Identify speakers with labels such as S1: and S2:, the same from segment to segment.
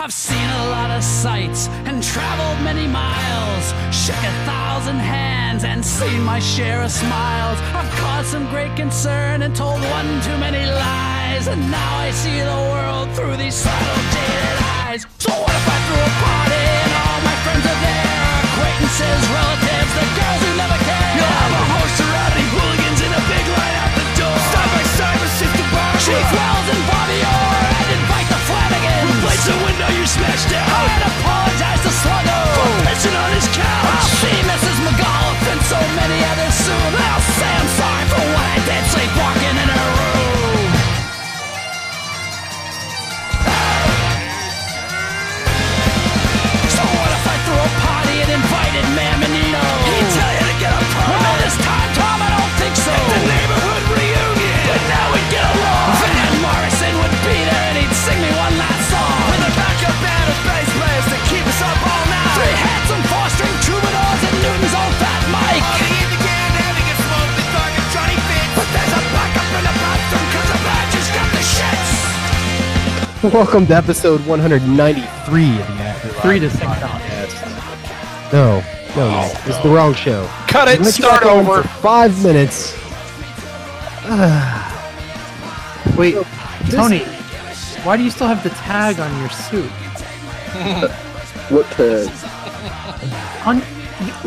S1: I've seen a lot of sights and traveled many miles, shook a thousand hands and seen my share of smiles. I've caused some great concern and told one too many lies, and now I see the world through these subtle jaded eyes. So what if I threw a party and all my friends are there? Acquaintances, relatives, the girls who never care. You'll have a of rowdy hooligans in a big line out the door. Side by side with Sister Barbara. Chief Wells and Bobby Replace the window you smashed down. I'd apologize to Sluggo for pissing on his couch. I'll see Mrs. McAuliffe and so many others soon. I'll say I'm sorry for what I did sleepwalking in her room. So what if I threw a party and invited Mamonito?
S2: Welcome to episode 193 of the After
S3: Three to six
S2: podcast. No, no, no. This oh. is the wrong show.
S3: Cut it. Start over.
S2: five minutes.
S3: Wait, Tony, why do you still have the tag on your suit?
S4: What tag?
S3: On,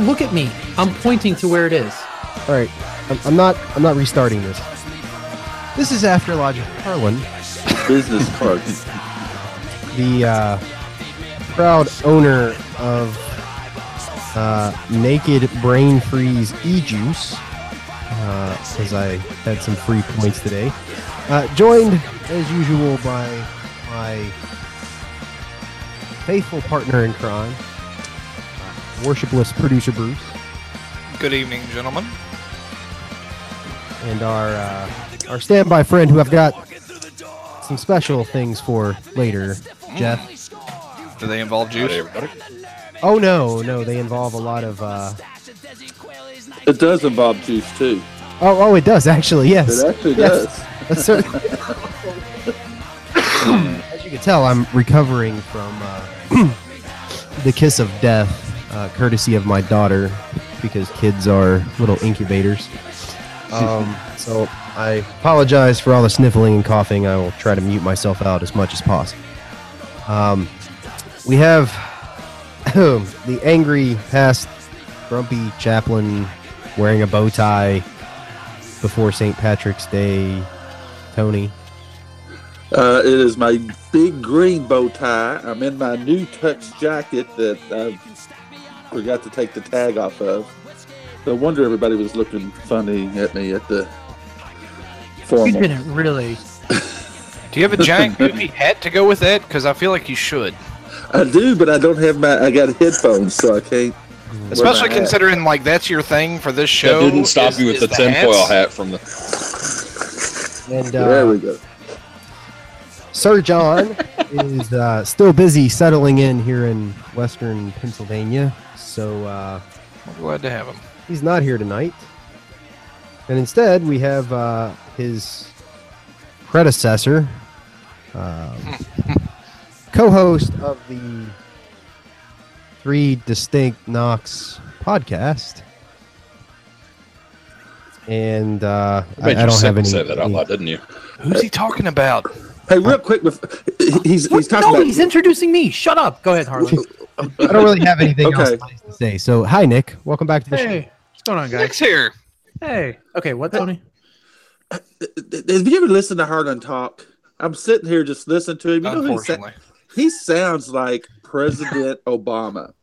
S3: look at me. I'm pointing to where it is.
S2: All right, I'm, I'm not. I'm not restarting this. This is After Logic Harlan,
S4: Business card.
S2: the uh, proud owner of uh, Naked Brain Freeze E-Juice, because I had some free points today. Uh, joined, as usual, by my faithful partner in crime, uh, worshipless producer Bruce,
S5: Good evening, gentlemen.
S2: and our uh, our standby friend who I've got some special things for later, Jeff.
S5: Do they involve juice?
S2: Oh no, no, they involve a lot of. Uh,
S4: It does involve juice too.
S2: oh, oh, it does actually. Yes,
S4: It actually
S2: Yes.
S4: does.
S2: That's As you can tell, I'm recovering from uh, the kiss of death, uh, courtesy of my daughter, because kids are little incubators. Um, so I apologize for all the sniffling and coughing. I will try to mute myself out as much as possible. Um, we have the angry, past, grumpy chaplain wearing a bow tie before St. Patrick's Day, Tony.
S4: Uh, it is my big green bow tie. I'm in my new tux jacket that I forgot to take the tag off of. No wonder everybody was looking funny at me at the
S3: You didn't really.
S5: Do you have a giant goofy hat to go with that? Because I feel like you should.
S4: I do, but I don't have my. I got headphones, so I can't. wear
S5: Especially
S4: my hat.
S5: considering like that's your thing for this show.
S6: That didn't stop
S5: is-
S6: you with
S5: is
S6: the tinfoil
S5: hats.
S6: hat from the.
S2: And
S4: There we
S2: uh,
S4: go.
S2: Sir John is uh, still busy settling in here in western Pennsylvania, so uh,
S5: I'm glad to have him.
S2: he's not here tonight. And instead, we have uh, his predecessor, um, co-host of the Three Distinct Knocks podcast. And uh,
S6: I
S2: I,
S6: bet
S2: I
S6: you
S2: don't have any.
S6: said that out
S2: any-
S6: loud, didn't you?
S5: Who's he talking about?
S4: Hey, real quick, bef- he's he's talking
S3: no,
S4: about.
S3: he's introducing me. Shut up. Go ahead, Harlan.
S2: I don't really have anything
S4: Okay.
S2: else to say. So, hi, Nick. Welcome back to the show.
S3: hey, what's going on, guys?
S5: Nick's here.
S3: Hey. Okay, what, Tony?
S4: Have you ever listened to Harlan talk? I'm sitting here just listening to him. You know who he, sa-
S5: Unfortunately,
S4: he sounds like President Obama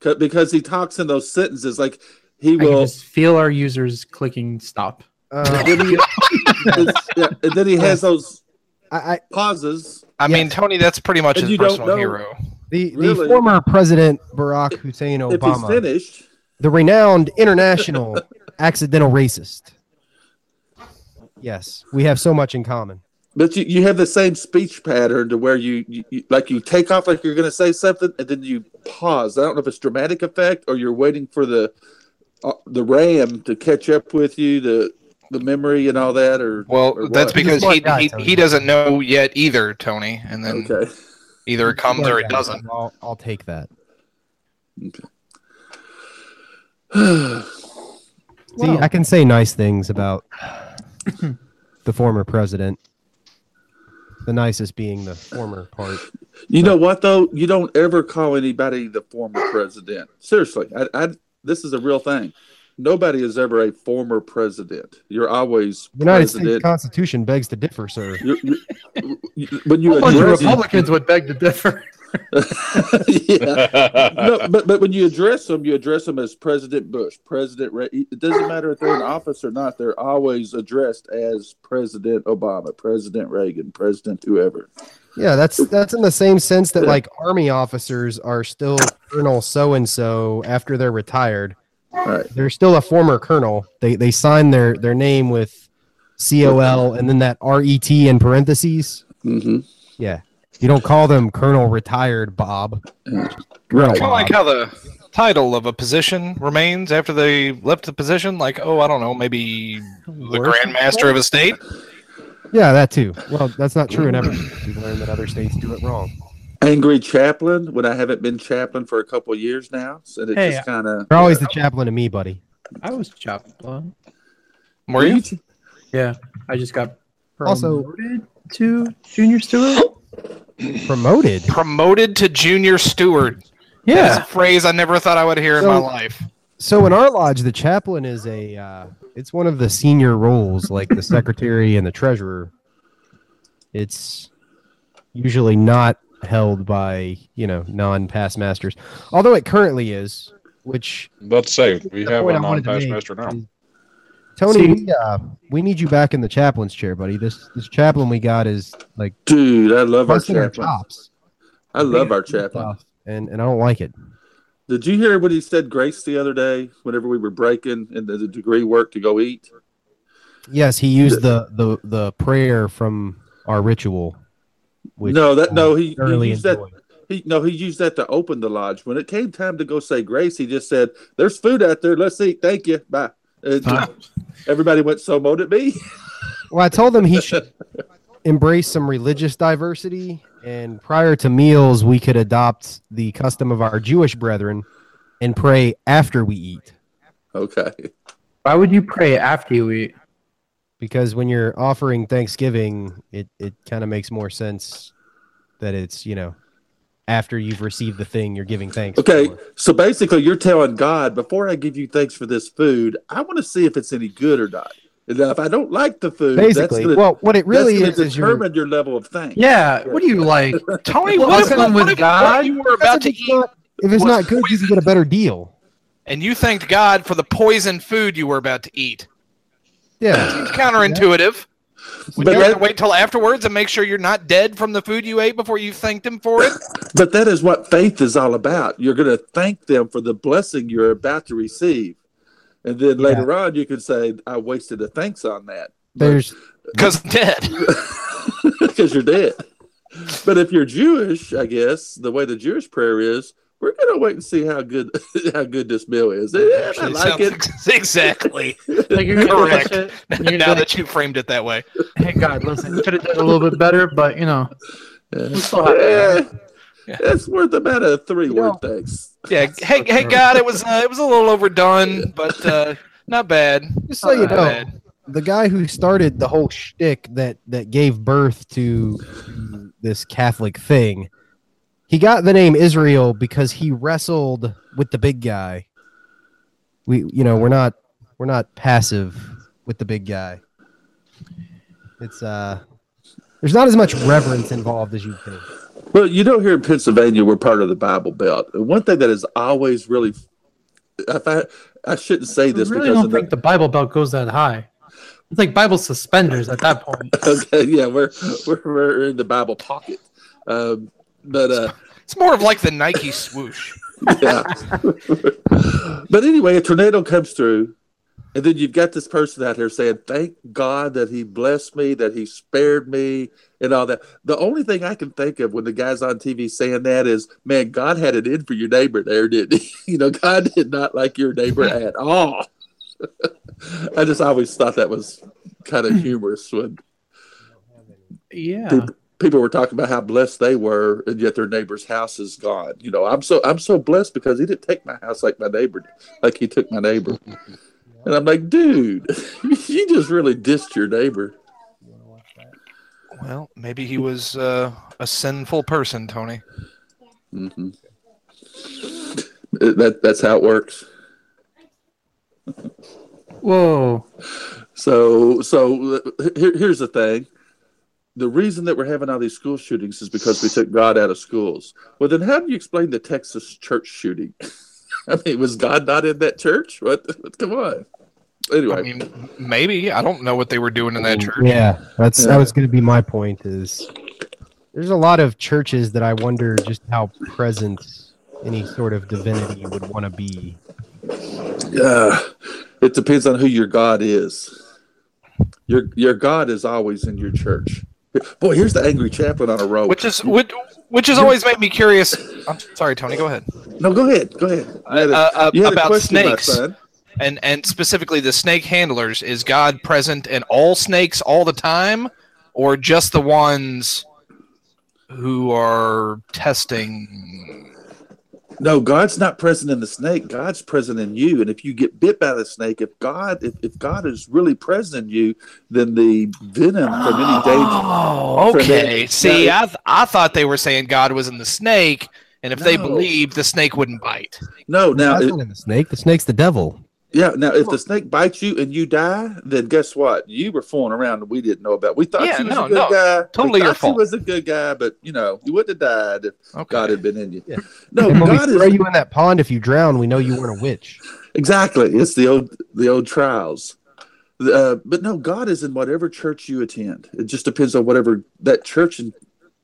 S4: 'Cause- because he talks in those sentences like he
S3: I can
S4: will.
S3: just feel our users clicking stop.
S2: Uh,
S4: then he, yeah, and then he has those
S2: I, I,
S4: pauses.
S5: I mean, Tony, that's pretty much
S4: And
S5: his personal
S4: know-
S5: hero.
S2: the, the
S4: Really?
S2: former President Barack Hussein
S4: If he's
S2: Obama,
S4: finished,
S2: the renowned international accidental racist. Yes, we have so much in common.
S4: but you, you have the same speech pattern to where you, you, you like you take off like you're going to say something and then you pause. I don't know if it's dramatic effect or you're waiting for the uh, the RAM to catch up with you, the the memory and all that, or
S5: Well,
S4: or
S5: that's because he,
S2: guy,
S5: he he doesn't know yet either, Tony. And then
S4: okay.
S5: either it comes or it doesn't.
S2: I'll, I'll take that. See, I can say nice things about the former president. The nicest being the former part.
S4: You know what though? You don't ever call anybody the former president. Seriously, I, I this is a real thing. Nobody is ever a former president. You're always
S2: The United States
S4: president.
S2: Constitution begs to differ, sir.
S4: You're- you're- you- when you
S3: A bunch
S4: address
S3: Republicans would beg to differ.
S4: yeah. no, but but when you address them, you address them as President Bush, President. Re- it doesn't matter if they're in office or not; they're always addressed as President Obama, President Reagan, President whoever.
S2: Yeah, that's that's in the same sense that like army officers are still Colonel so and so after they're retired.
S4: Right.
S2: They're still a former colonel. They they sign their their name with COL and then that RET in parentheses.
S4: hmm
S2: Yeah. You don't call them Colonel retired Bob.
S4: Right.
S5: Kind of like how the title of a position remains after they left the position. Like, oh, I don't know, maybe the Grand Master of a state.
S2: Yeah, that too. Well, that's not true in every. We've learned that other states do it wrong.
S4: Angry chaplain when I haven't been chaplain for a couple of years now, so it
S3: Hey,
S4: just kind of.
S2: You're always the chaplain to me, buddy.
S3: I was chaplain.
S5: Were you?
S3: Yeah, I just got
S2: Also-
S3: promoted to junior steward.
S2: Promoted.
S5: Promoted to junior steward. Yeah, That's a
S3: Yeah,
S5: phrase I never thought I would hear in my life.
S2: So in our lodge, the chaplain is a. Uh, it's one of the senior roles, like the secretary and the treasurer. It's usually not held by you know non-past masters, although it currently is. Which
S6: Let's say we have
S2: point
S6: a
S2: I wanted to
S6: non-pass
S2: make
S6: master now.
S2: Tony,
S3: See-
S2: we, uh, we need you back in the chaplain's chair, buddy. This this chaplain we got is like
S4: Dude, I love our
S2: busting our
S4: I love our chaplain.
S2: and and I don't like it.
S4: Did you hear what he said, Grace, the other day? Whenever we were breaking in the degree work to go eat.
S2: Yes, he used the the the prayer from our ritual. Which
S4: no, that no, he, he
S2: thoroughly
S4: used that. He no, he used that to open the lodge. When it came time to go say grace, he just said, "There's food out there. Let's eat. Thank you. Bye." And everybody went so mowed at me.
S2: Well, I told him he should embrace some religious diversity, and prior to meals, we could adopt the custom of our Jewish brethren and pray after we eat.
S4: Okay.
S3: why would you pray after you eat?
S2: Because when you're offering Thanksgiving, it, it kind of makes more sense that it's, you know, after you've received the thing you're giving thanks
S4: Okay.
S2: for.
S4: So basically, you're telling God, before I give you thanks for this food, I want to see if it's any good or not. And if I don't like the food,
S2: Basically,
S4: that's gonna,
S2: well, what it really is is you're,
S4: determine your level of thanks.
S3: Yeah, what do you like?
S5: Tony,
S3: Well,
S5: what if,
S3: fucking
S5: what
S3: with
S5: if-
S3: God?
S5: what if you were about to
S2: it's
S5: eat
S2: not, if it's not good, you can get a better deal.
S5: and you thanked God for the poison food you were about to eat?
S2: Yeah.
S5: It's counterintuitive. Would
S4: But
S5: you have
S4: that-
S5: to wait till afterwards and make sure you're not dead from the food you ate before you thanked him for it?
S4: But that is what faith is all about. You're going to thank them for the blessing you're about to receive. And then
S2: Yeah.
S4: later on, you can say, I wasted a thanks on that.
S2: There's
S5: Because dead.
S4: Because you're dead. But if you're Jewish, I guess, the way the Jewish prayer is, we're going to wait and see how good how good this meal is. Yeah, I like it.
S5: ex- exactly.
S3: Like you're
S5: Correct.
S3: it, you're
S5: now
S3: gonna,
S5: that you framed it that way.
S3: hey God, listen, could have done a little bit better, but you know,
S4: Yeah.
S3: we still have.
S4: Yeah. It's worth about a three word
S2: know-
S4: thanks.
S5: Yeah. Hey, hey, God, it was uh, it was a little overdone, but uh, not bad.
S2: just so you know,
S5: bad.
S2: the guy who started the whole shtick that that gave birth to to this Catholic thing, he got the name Israel because he wrestled with the big guy. We, you know, we're not we're not passive with the big guy. It's uh, there's not as much reverence involved as you think.
S4: Well, you know, here in Pennsylvania, we're part of the Bible Belt. And one thing that is always really, if I, I shouldn't say this
S3: I
S4: this
S3: really
S4: because
S3: don't
S4: of the,
S3: think the Bible Belt goes that high. It's like Bible suspenders at that point.
S4: okay, yeah, we're, we're we're in the Bible pocket. Um, but uh,
S5: It's more of like the Nike swoosh.
S4: yeah. but anyway, a tornado comes through, and then you've got this person out here saying, "Thank God that He blessed me, that He spared me, and all that." The only thing I can think of when the guy's on TV saying that is, "Man, God had it in for your neighbor there, didn't He?" You know, God did not like your neighbor at all. I just always thought that was kind of humorous when
S3: Yeah.
S4: people, people were talking about how blessed they were, and yet their neighbor's house is gone. You know, I'm so I'm so blessed because he didn't take my house like my neighbor, like he took my neighbor. And I'm like, dude, you just really dissed your neighbor.
S5: Well, maybe he was uh, a sinful person, Tony.
S4: Mm-hmm. That that's how it works.
S3: Whoa.
S4: So so here, here's the thing. The reason that we're having all these school shootings is because we took God out of schools. Well, then how do you explain the Texas church shooting? I mean, was God not in that church? What? Come on. Anyway,
S5: I mean, maybe I don't know what they were doing in that church.
S2: Yeah, that's
S4: Yeah.
S2: that was going to be my point. Is there's a lot of churches that I wonder just how present any sort of divinity would want to be.
S4: Uh, it depends on who your God is. Your your God is always in your church. Boy, here's the angry chaplain on a rope.
S5: Which is which, which has always made me curious. I'm sorry, Tony. Go ahead.
S4: no, go ahead, go ahead. A-
S5: Uh, uh,
S4: you had a
S5: about snakes. and and specifically the snake handlers is god present in all snakes all the time or just the ones who are testing
S4: No, God's not present in the snake. God's present in you. And if you get bit by the snake, if God if, if God is really present in you, then the venom from any danger.
S5: oh okay
S4: them-
S5: see
S4: Yeah,
S5: I, th- I thought they were saying god was in the snake and if they believed the snake wouldn't bite
S4: No, now it-
S2: in the snake. The snake's the devil.
S4: Yeah, now if the snake bites you and you die, then guess what? You were fooling around and we didn't know about. We thought
S5: Yeah,
S4: you was
S5: no,
S4: a good
S5: no.
S4: guy.
S5: Totally
S4: we
S5: your fault.
S4: You was a good guy, but you know you wouldn't have died if
S5: okay
S4: God had been in you.
S2: Yeah.
S4: No,
S2: and when
S4: God
S2: we
S4: is
S2: throw you in that pond, if you drown, we know you weren't a witch.
S4: Exactly. It's the old the old trials. Uh, but no, God is in whatever church you attend. It just depends on whatever that church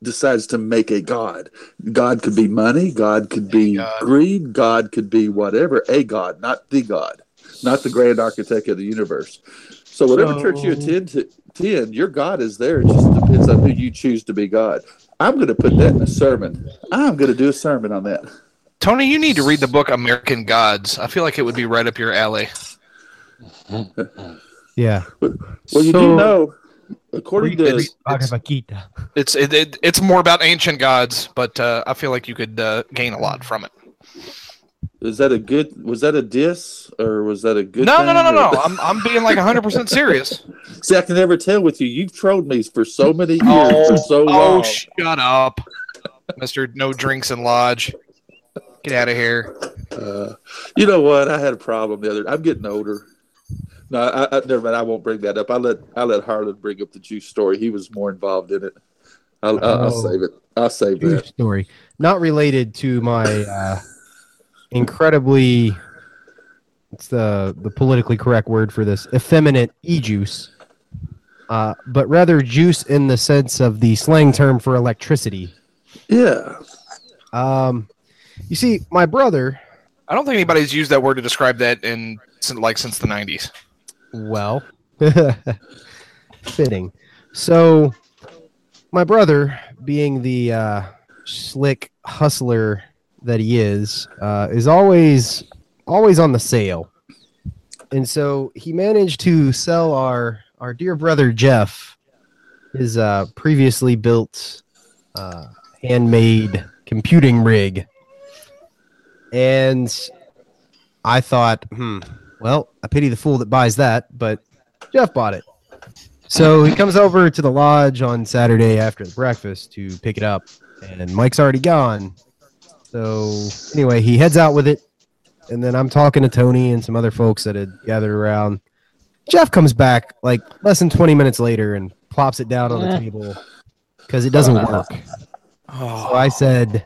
S4: decides to make a God. God could be money. God could be
S5: God.
S4: greed. God could be whatever. A God, not the God, not the grand architect of the universe. So whatever church you attend to, attend, your God is there. It just depends on who you choose to be God. I'm going to put that in a sermon. I'm going to do a sermon on that.
S5: tony you need to read the book american gods i feel like it would be right up your alley
S2: Yeah.
S4: Well, you do know, according to
S5: It's- it's it, it, it's more about ancient gods but uh, i feel like you could uh, gain a lot from it
S4: Is that a good? Was that a diss or was that a good?
S5: no, no, no, no, no. I'm, I'm being like 100% serious.
S4: See, I can never tell with you. You've trolled me for so many years, for so
S5: oh,
S4: long.
S5: shut up, Mister No Drinks and Lodge. Get out of here.
S4: Uh, you know what? I had a problem the other. I'm getting older. No, I, I never mind. I won't bring that up. I let I let Harlan bring up the juice story. He was more involved in it. I'll, I'll, I'll
S2: Oh.
S4: save it. I'll save
S2: True
S4: that.
S2: story. Not related to my uh, incredibly. It's the the politically correct word for this effeminate e juice, uh, but rather juice in the sense of the slang term for electricity.
S4: Yeah.
S2: Um, you see, my brother.
S5: I don't think anybody's used that word to describe that in since, like since the 90s.
S2: Well, fitting. So, my brother, being the uh, slick hustler that he is, uh, is always always on the sale, and so he managed to sell our our dear brother Jeff his uh, previously built uh, handmade computing rig, and I thought, hmm, well, I pity the fool that buys that, but Jeff bought it. So he comes over to the lodge on Saturday after the breakfast to pick it up, and Mike's already gone. So anyway, he heads out with it, and then I'm talking to Tony and some other folks that had gathered around, Jeff comes back like less than 20 minutes later and plops it down on the table because it doesn't work.
S5: Oh,
S2: So I said,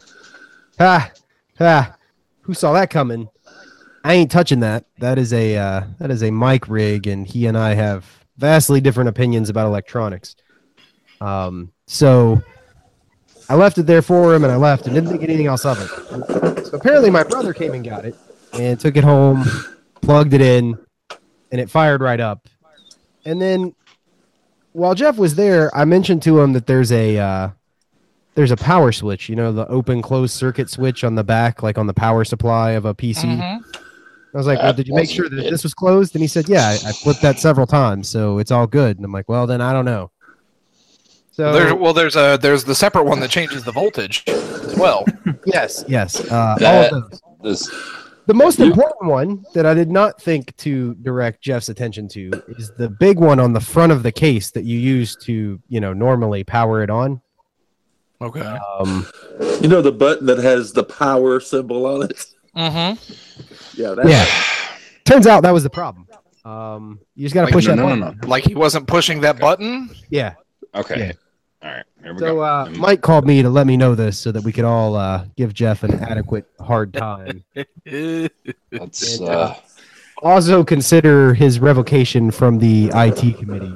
S2: "Ha, ha! Who saw that coming? I ain't touching that. That is a uh, that is a mic rig, and he and I have vastly different opinions about electronics. Um, so I left it there for him, and I left and didn't think anything else of it. So apparently, my brother came and got it and took it home, plugged it in, and it fired right up. And then while Jeff was there, I mentioned to him that there's a uh, there's a power switch, you know, the open closed circuit switch on the back, like on the power supply of a PC.
S5: mhm.
S2: I was like, well, did you make sure that this was closed? And he said, yeah, I, I flipped that several times, so it's all good. And I'm like, well, then I don't know. So
S5: There's, well, there's a there's the separate one that changes the voltage as well.
S2: yes, yes, uh,
S6: That-
S2: all of those.
S6: This
S2: The most
S6: You-
S2: important one that I did not think to direct Jeff's attention to is the big one on the front of the case that you use to, you know, normally power it on.
S5: Okay.
S2: Um,
S4: You know the button that has the power symbol on it?
S5: Mm-hmm.
S4: Yeah, that's
S2: yeah. Turns out that was the problem. Um, you just got to
S5: Like,
S2: push
S6: no,
S2: that
S6: no, no,
S2: button.
S6: no.
S5: Like he wasn't pushing that button.
S2: Yeah.
S6: okay.
S2: Yeah.
S6: All right. Here we
S2: So
S6: go.
S2: uh,
S6: Um,
S2: Mike called me to let me know this so that we could all uh, give Jeff an adequate hard time.
S6: let's
S2: and,
S6: uh,
S2: also consider his revocation from the IT committee.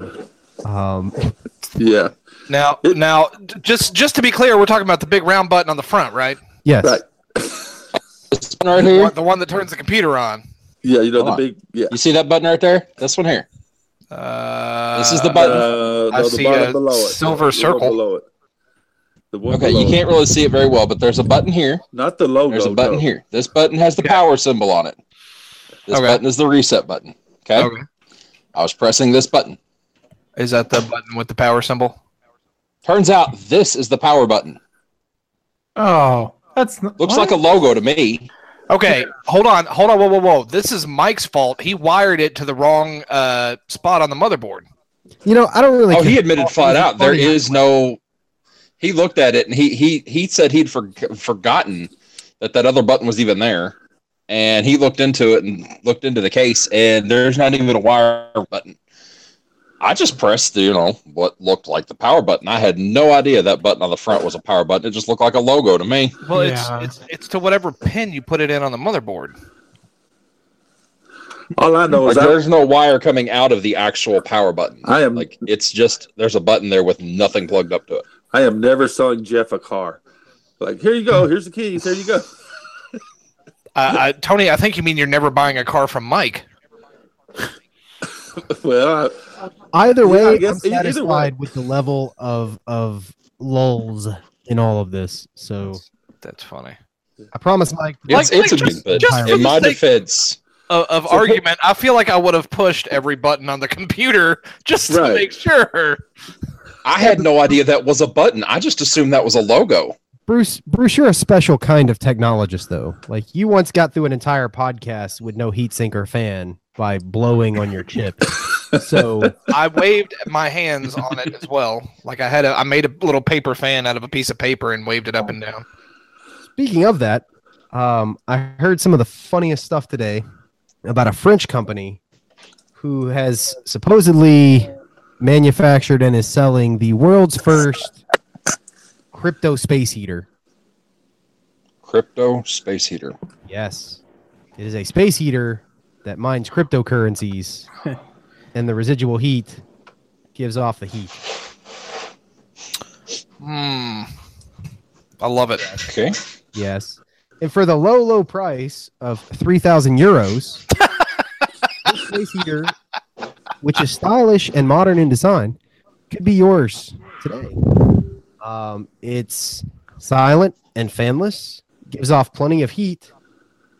S2: Um,
S4: yeah.
S5: Now, now, just just to be clear, we're talking about the big round button on the front, right?
S2: yes.
S4: Right.
S6: this one right
S5: The
S6: here.
S5: one, the one that turns the computer on.
S4: Yeah, you know
S6: Hold
S4: the
S6: on.
S4: big yeah.
S6: You see that button right there? This one here.
S5: Uh,
S6: This is the
S4: Uh,
S6: button.
S4: no,
S5: I
S4: the
S5: see
S4: bottom
S5: a
S4: below it.
S5: silver
S4: The
S5: circle.
S4: below it. The one
S6: Okay,
S4: below
S6: you
S4: it.
S6: can't really see it very well, but there's a button here.
S4: Not the logo.
S6: There's a button
S4: no.
S6: here. This button has the
S5: Okay.
S6: power symbol on it. This
S5: Okay.
S6: button is the reset button. Okay?
S5: Okay.
S6: I was pressing this button.
S5: Is that the button with the power symbol?
S6: Turns out this is the power button.
S3: Oh, that's not,
S6: Looks like a logo to me.
S5: Okay, hold on, hold on, whoa, whoa, whoa. This is Mike's fault. He wired it to the wrong uh, spot on the motherboard.
S2: You know, I don't really.
S6: Oh, he admitted flat out there is no. He looked at it and he he he said he'd for, forgotten that that other button was even there, and he looked into it and looked into the case, and there's not even a wire button. I just pressed the, you know what looked like the power button. I had no idea that button on the front was a power button. It just looked like a logo to me.
S5: Well,
S3: Yeah.
S5: it's, it's it's to whatever pin you put it in on the motherboard.
S4: All I know
S6: Like
S4: is I,
S6: there's no wire coming out of the actual power button.
S4: I am
S6: Like it's just there's a button there with nothing plugged up to it.
S4: I am never selling Jeff a car. Like here you go. Here's the keys. Here you go.
S5: Uh, uh, Tony, I think you mean you're never buying a car from Mike.
S4: well,
S2: Either
S4: Yeah,
S2: way,
S4: I
S2: I'm
S4: guess either way.
S2: satisfied with the level of of lulls in all of this. So
S5: That's funny.
S2: I promise, Mike.
S6: It's
S5: Like-
S6: it's
S5: like
S6: a
S5: just-
S6: but
S5: just
S6: in my defense.
S5: Of, of
S6: So-
S5: argument, I feel like I would have pushed every button on the computer just to
S4: Right.
S5: make sure.
S6: I had no idea that was a button. I just assumed that was a logo.
S2: Bruce, Bruce, you're a special kind of technologist, though. Like you once got through an entire podcast with no heatsink or fan by blowing on your chip. So
S5: I waved my hands on it as well. Like I had a, I made a little paper fan out of a piece of paper and waved it up and down.
S2: speaking of that, um, I heard some of the funniest stuff today about a French company who has supposedly manufactured and is selling the world's first crypto space heater.
S6: Crypto space heater.
S2: Yes. It is a space heater that mines cryptocurrencies, and the residual heat gives off the heat.
S5: Hmm. I love it.
S6: Okay.
S2: Yes. And for the low, low price of 3,000 euros, this space heater, which is stylish and modern in design, could be yours today. Um, it's silent and fanless, gives off plenty of heat,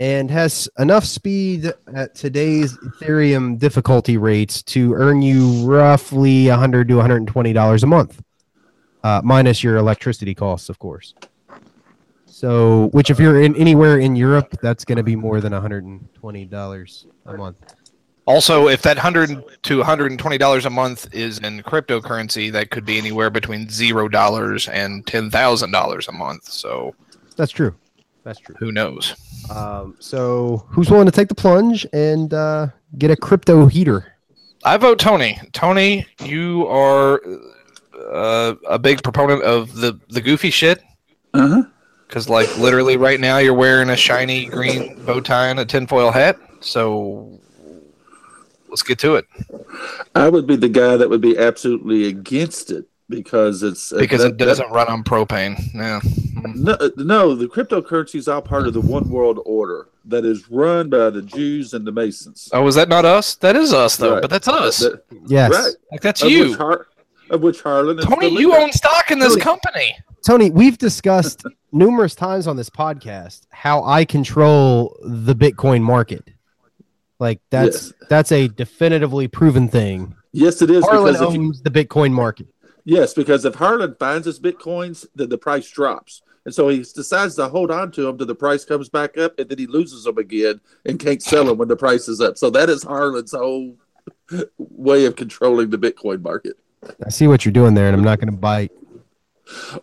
S2: and has enough speed at today's Ethereum difficulty rates to earn you roughly 100 to 120 dollars a month, uh, minus your electricity costs, of course. So, which if you're in anywhere in Europe, that's going to be more than 120 dollars a month.
S5: Also, if that hundred to one hundred and twenty dollars a month is in cryptocurrency, that could be anywhere between zero dollars and ten thousand dollars a month. So
S2: That's true. That's true.
S5: who knows?
S2: Um, so, who's willing to take the plunge and uh, get a crypto heater?
S5: I vote Tony. Tony, you are uh, a big proponent of the the goofy shit.
S4: Uh huh.
S5: Because, like, literally right now, you're wearing a shiny green bow tie and a tinfoil hat. So, let's get to it.
S4: I would be the guy that would be absolutely against it because it's uh,
S5: Because
S4: that-
S5: it doesn't run on propane. Yeah.
S4: Mm-hmm. no, uh, no, the cryptocurrency is all part of the one world order that is run by the Jews and the Masons.
S5: Oh, is that not us? That is us, though.
S4: Right.
S5: But that's us.
S4: That-
S2: Yes.
S4: right.
S5: Like, that's
S4: Of
S5: you.
S4: which, Har- of which Harlan is
S5: Tony, you own stock in this
S2: Tony.
S5: company.
S2: Tony, we've discussed numerous times on this podcast how I control the Bitcoin market. Like that's that's a definitively proven thing.
S4: Yes, it is
S2: Harlan
S4: because if you,
S2: owns the Bitcoin market.
S4: Yes, because if Harlan finds his bitcoins, then the price drops, and so he decides to hold on to them till the price comes back up, and then he loses them again and can't sell them when the price is up. So that is Harlan's whole way of controlling the Bitcoin market.
S2: I see what you're doing there, and I'm not going to bite.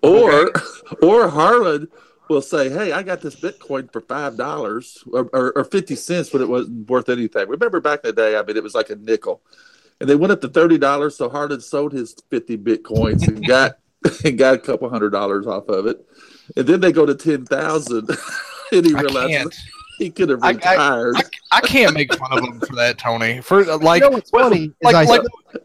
S4: Or, or Harlan will say, "Hey, I got this Bitcoin for five dollars or, or, or fifty cents, but it wasn't worth anything." Remember back in the day? I mean, it was like a nickel, and they went up to thirty dollars. So Harlan sold his fifty bitcoins and got and got a couple hundred dollars off of it, and then they go to ten thousand, and he
S5: I
S4: realizes he could have
S5: I- I-
S4: retired.
S5: I, I can't make fun of him for that, Tony. For uh, like,
S2: you know what's funny is
S5: like-
S2: I
S5: like-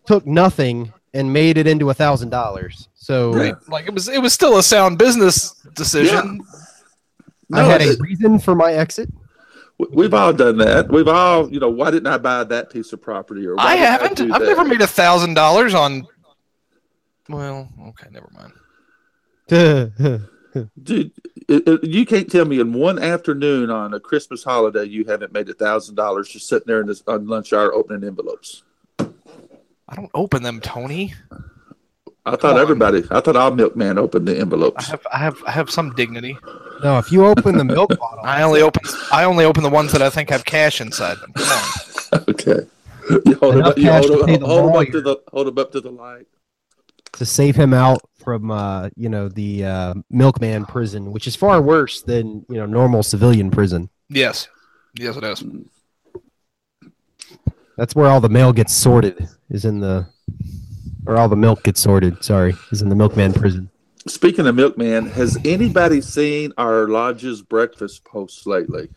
S2: took nothing and made it into a thousand dollars. So
S4: Right.
S5: like it was it was still a sound business decision.
S2: I
S4: No,
S2: had a reason for my exit.
S4: We- We've all done that. We've all, you know, why didn't I buy that piece of property? Or why
S5: I haven't.
S4: do
S5: I've never made a thousand dollars on. Well, okay, never mind.
S4: Dude, it, it- you can't tell me in one afternoon on a Christmas holiday you haven't made a thousand dollars just sitting there in this on lunch hour opening envelopes.
S5: I don't open them, Tony.
S4: I thought
S5: on.
S4: everybody, I thought all milkman opened the envelopes.
S5: I have I have I have some dignity.
S2: no, if you open the milk bottle,
S5: I only open I only open the ones that I think have cash inside them. Come on.
S4: okay, you hold them up, you hold
S2: to
S4: them,
S2: pay the
S4: hold 'em up to the hold 'em up to the light.
S2: to save him out from uh, you know the uh, milkman prison, which is far worse than you know normal civilian prison.
S5: Yes, yes, it is.
S2: That's where all the mail gets sorted. Is in the or all the milk gets sorted. Sorry, is in the milkman prison.
S4: Speaking of milkman, has anybody seen our lodge's breakfast post lately?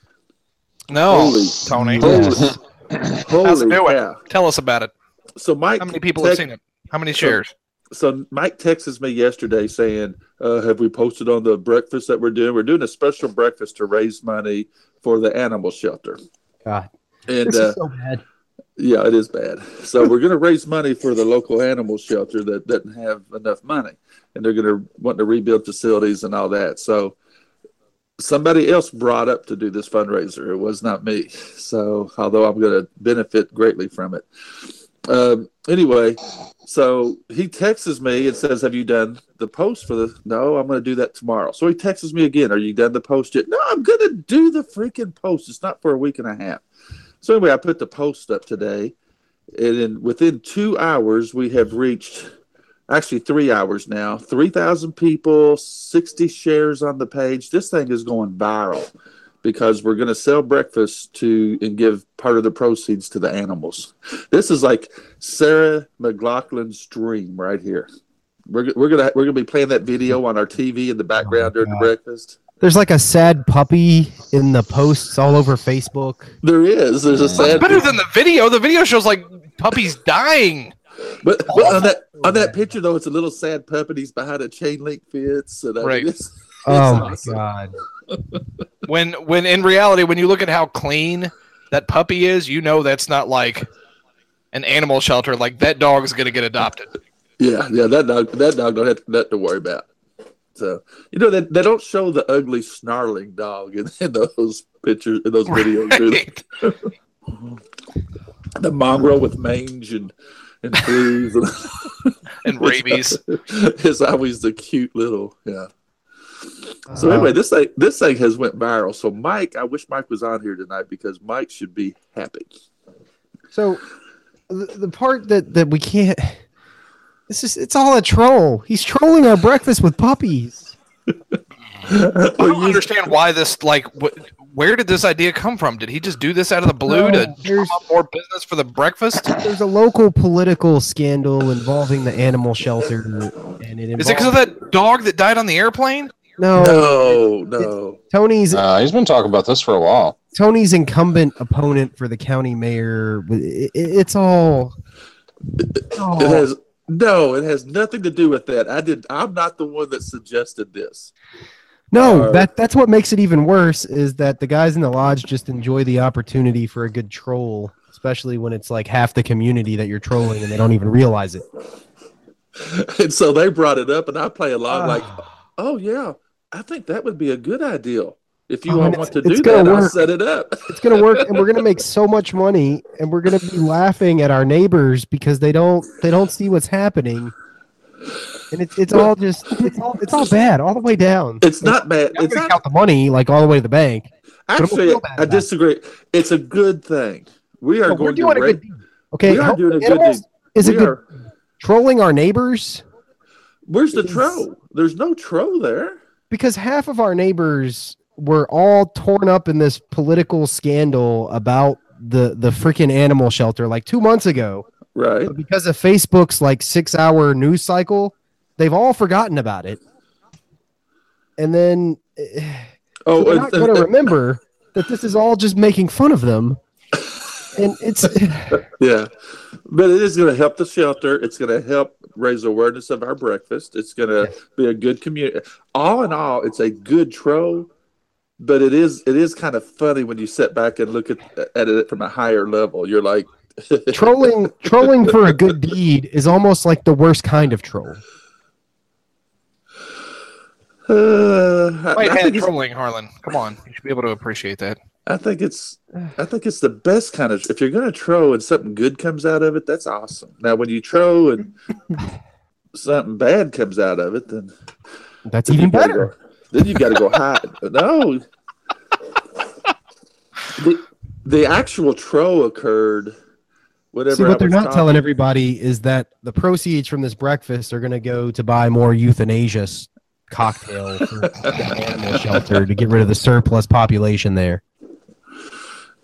S5: No,
S4: Holy-
S5: Tony,
S4: Holy,
S2: Yes.
S5: how's it
S4: holy
S5: doing?
S4: cow!
S5: Tell us about it.
S4: So Mike,
S5: How many people have seen it? How many shares?
S4: so Mike texts me yesterday saying, uh, "Have we posted on the breakfast that we're doing? We're doing a special breakfast to raise money for the animal shelter."
S2: God,
S4: And
S2: this
S4: uh,
S2: is so bad.
S4: Yeah, it is bad. So we're going to raise money for the local animal shelter that doesn't have enough money, and they're going to want to rebuild facilities and all that. So somebody else brought up to do this fundraiser. It was not me. So although I'm going to benefit greatly from it. Um, anyway, so he texts me and says, "Have you done the post for the?" No, I'm going to do that tomorrow. So he texts me again. Are you done the post yet? No, I'm going to do the freaking post. It's not for a week and a half. So anyway, I put the post up today, and in, within two hours, we have reached actually three hours now. Three thousand people, sixty shares on the page. This thing is going viral because we're going to sell breakfast to and give part of the proceeds to the animals. This is like Sarah McLachlan's dream right here. We're, we're gonna we're gonna be playing that video on our TV in the oh background during the breakfast.
S2: There's like a sad puppy in the posts all over Facebook.
S4: There is. There's a sad.
S5: Better than the video. The video shows like puppies dying.
S4: But, but on that on that picture though, it's a little sad puppy. He's behind a chain link fence. And I mean,
S5: Right.
S4: it's-
S2: Oh
S4: it's
S2: my god.
S5: When when in reality, when you look at how clean that puppy is, you know that's not like an animal shelter. Like that dog is gonna get adopted.
S4: Yeah, yeah. That dog, that dog don't have nothing to worry about. So you know they, they don't show the ugly snarling dog in, in those pictures in those videos. do. The mongrel with mange and and fleas and,
S5: And rabies.
S4: is always the cute little yeah. So
S2: Uh,
S4: anyway, this thing this thing has went viral. So Mike, I wish Mike was on here tonight because Mike should be happy.
S2: So the, the part that that we can't this is it's all a troll. He's trolling our breakfast with puppies.
S5: I don't understand why this like w- where did this idea come from? Did he just do this out of the blue
S2: No,
S5: to drum
S2: there's-
S5: up more business for the breakfast?
S2: There's a local political scandal involving the animal shelter, and it
S5: Is it because of that dog that died on the airplane?
S2: No,
S4: No, no.
S2: Tony's
S6: Uh, he's been talking about this for a while.
S2: Tony's incumbent opponent for the county mayor. It, it- it's all. oh,
S4: It has no. It has nothing to do with that. I did. I'm not the one that suggested this.
S2: no,
S4: uh,
S2: that that's what makes it even worse. Is that the guys in the lodge just enjoy the opportunity for a good troll, especially when it's like half the community that you're trolling and they don't even realize it.
S4: And so they brought it up, and I play along
S2: Ah.
S4: like, oh yeah, I think that would be a good idea. If you
S2: Oh,
S4: want to
S2: it's-
S4: do
S2: it's
S4: that, I'll set it up.
S2: It's gonna work, and we're gonna make so much money, and we're gonna be laughing at our neighbors because they don't they don't see what's happening, and it's it's all just it's all it's all bad all the way down.
S4: It's not bad.
S2: I'm
S4: It's not
S2: count the money like all the way to the bank.
S4: Actually. I
S2: it.
S4: disagree. It's a good thing. We are
S2: No,
S4: going to
S2: a
S4: rate.
S2: good. Okay,
S4: we are doing a good deed.
S2: is
S4: We
S2: good
S4: are-
S2: trolling our neighbors
S4: Where's the
S2: is-
S4: tro? There's no tro there.
S2: because half of our neighbors were all torn up in this political scandal about the the freaking animal shelter like two months ago.
S4: Right.
S2: But because of Facebook's like six hour news cycle, they've all forgotten about it. And then
S4: Oh,
S2: they're not going to remember that this is all just making fun of them. And it's
S4: Yeah, but it is going to help the shelter. It's going to help raise awareness of our breakfast. It's going to be a good community. All in all, it's a good tro, but it is it is kind of funny when you sit back and look at at it from a higher level. You're like,
S2: trolling trolling for a good deed is almost like the worst kind of troll.
S4: uh, I,
S5: White
S4: I think
S5: trolling, Harlan. Come on, you should be able to appreciate that.
S4: I think it's I think it's the best kind of. If you're going to tro and something good comes out of it, that's awesome. Now, when you tro and something bad comes out of it, then
S2: That's even
S4: you
S2: better.
S4: Then you got to go hide. No. The, the actual tro occurred. Whatever.
S2: See, what they're not
S4: talking-
S2: telling everybody is that the proceeds from this breakfast are going to go to buy more euthanasia cocktail for the animal shelter to get rid of the surplus population there.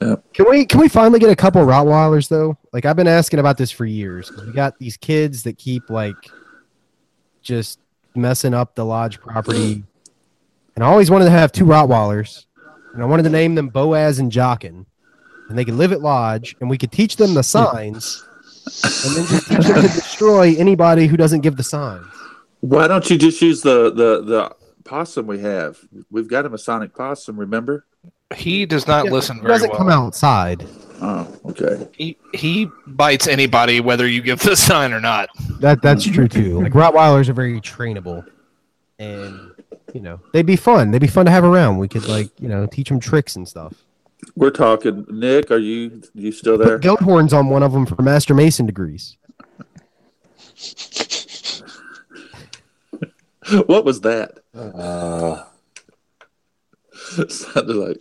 S4: Yeah.
S2: Can we can we finally get a couple Rottweilers though? Like I've been asking about this for years. We got these kids that keep like just messing up the lodge property, and I always wanted to have two Rottweilers, and I wanted to name them Boaz and Jachin, and they could live at lodge, and we could teach them the signs, and then just teach them to destroy anybody who doesn't give the signs.
S4: Why don't you just use the the the possum we have? We've got a Masonic possum. Remember?
S5: He does not listen
S2: He
S5: very
S2: doesn't
S5: well.
S2: come outside.
S4: Oh, okay.
S5: He he bites anybody whether you give the sign or not.
S2: That that's true too. Like Rottweilers are very trainable, and you know they'd be fun. They'd be fun to have around. We could like you know teach them tricks and stuff.
S4: We're talking. Nick, are you you still there?
S2: Put goat horns on one of them for Master Mason degrees.
S4: what was that?
S6: Uh,
S4: Sounded like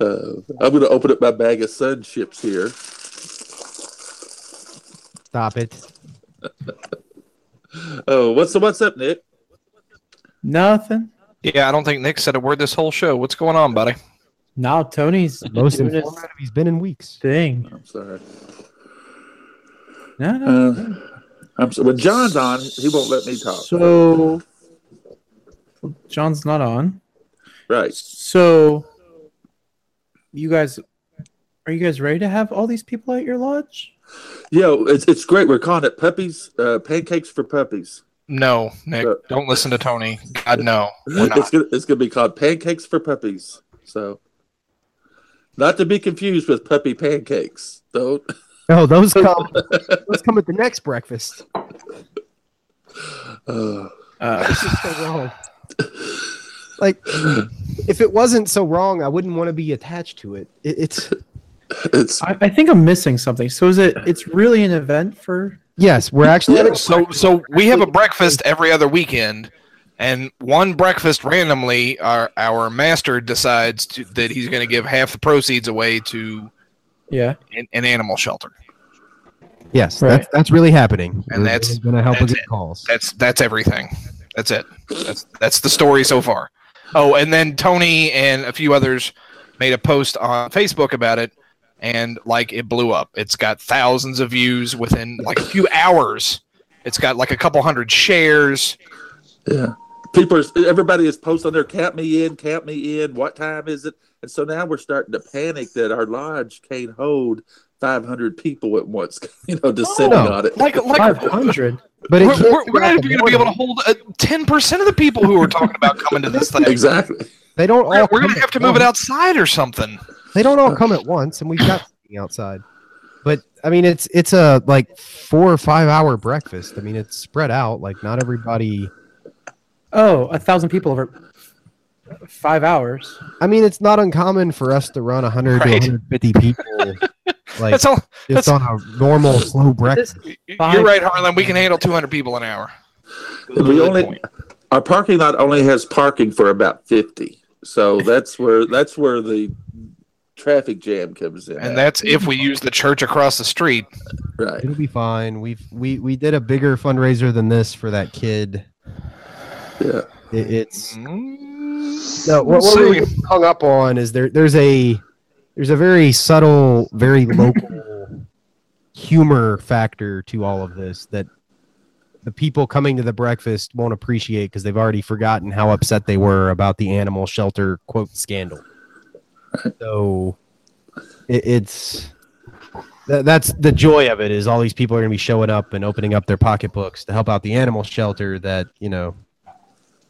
S4: uh, I'm going to open up my bag of sun chips here.
S2: Stop it.
S4: Oh, what's what's up, Nick?
S3: Nothing.
S5: Yeah, I don't think Nick said a word this whole show. What's going on, buddy?
S3: Now Tony's
S2: Most
S3: doing his
S2: informative he's been in weeks.
S3: thing.
S4: I'm sorry.
S3: No, no.
S4: Uh, I'm so, when John's on, he won't let me talk.
S3: So John's not on.
S4: right.
S3: So you guys are you guys ready to have all these people at your lodge?
S4: Yeah, it's it's great. We're calling it puppies, uh, pancakes for puppies.
S5: No, Nick. Don't listen to Tony. God, no.
S4: It's gonna it's gonna be called pancakes for puppies. So, not to be confused with puppy pancakes. Don't.
S2: Oh, those come. those come at the next breakfast.
S4: Uh,
S3: Uh,
S2: This is so wrong. Like, if it wasn't so wrong, I wouldn't want to be attached to it. it it's
S4: it's
S3: I, I think I'm missing something. So is it it's really an event for
S2: yes, we're actually having
S5: So so we have a breakfast every other weekend, and one breakfast randomly, our our master decides to, that he's going to give half the proceeds away to
S3: yeah.
S5: an, an animal shelter.
S2: yes,
S3: Right.
S2: that's that's really happening.
S5: And that's-
S2: going to help
S5: that's
S2: us get calls.
S5: That's that's everything. That's it. That's that's the story so far. Oh, and then Tony and a few others made a post on Facebook about it, and like it blew up. It's got thousands of views within like a few hours. It's got like a couple hundred shares.
S4: Yeah. People are, everybody is posting there, count me in, count me in, what time is it? And so now we're starting to panic that our lodge can't hold 500 people at once, you know, descending
S2: no.
S4: on it.
S5: Like like
S3: Five hundred.
S2: But it
S5: we're,
S2: can't
S5: we're, we're not even going to be able to
S2: morning.
S5: hold uh, ten percent of the people who are talking about coming to this thing.
S4: Exactly.
S2: They don't all.
S5: We're, we're going to have to move it outside or something.
S2: They don't all come at once, and we've got sitting outside. But I mean, it's it's a like four or five hour breakfast. I mean, it's spread out. Like not everybody.
S3: Oh, a thousand people over five hours.
S2: I mean, it's not uncommon for us to run 100
S5: Right.
S2: to 150 people, like
S5: That's all.
S2: just on a normal slow breakfast.
S5: You're right, Harlan. We can handle 200 people an hour.
S4: We only
S5: point.
S4: our parking lot only has parking for about 50. So that's where that's where the traffic jam comes in.
S5: and that's if we use the church across the street.
S4: right.
S2: It'll be fine. We've we we did a bigger fundraiser than this for that kid.
S4: Yeah.
S2: It, it's
S5: Mm,
S2: no what, what
S5: we'll
S2: we're hung up on is there there's a there's a very subtle, very local humor factor to all of this that the people coming to the breakfast won't appreciate because they've already forgotten how upset they were about the animal shelter quote scandal. So it, it's that, that's the joy of it is all these people are going to be showing up and opening up their pocketbooks to help out the animal shelter that you know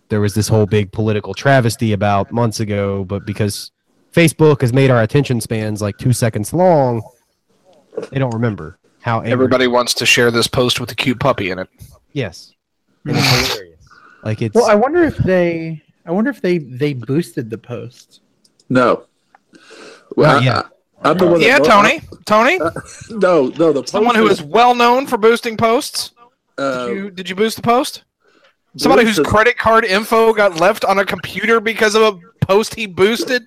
S2: there was this whole big political travesty about months ago but because facebook has made our attention spans like two seconds long they don't remember how angry-
S5: Everybody wants to share this post with a cute puppy in it.
S2: yes and it's hilarious like it's
S3: Well, I wonder if they. I wonder if they they boosted the post.
S4: No. Well,
S2: Not
S4: I,
S2: yet.
S4: I, am the one
S5: Yeah,
S4: mo-
S5: Tony. Tony,
S4: no, no, the
S5: someone who
S4: post
S5: is well known for boosting posts.
S4: uh,
S5: Did you, did you boost the post? Somebody whose
S4: boosted-
S5: credit card info got left on a computer because of a post he boosted.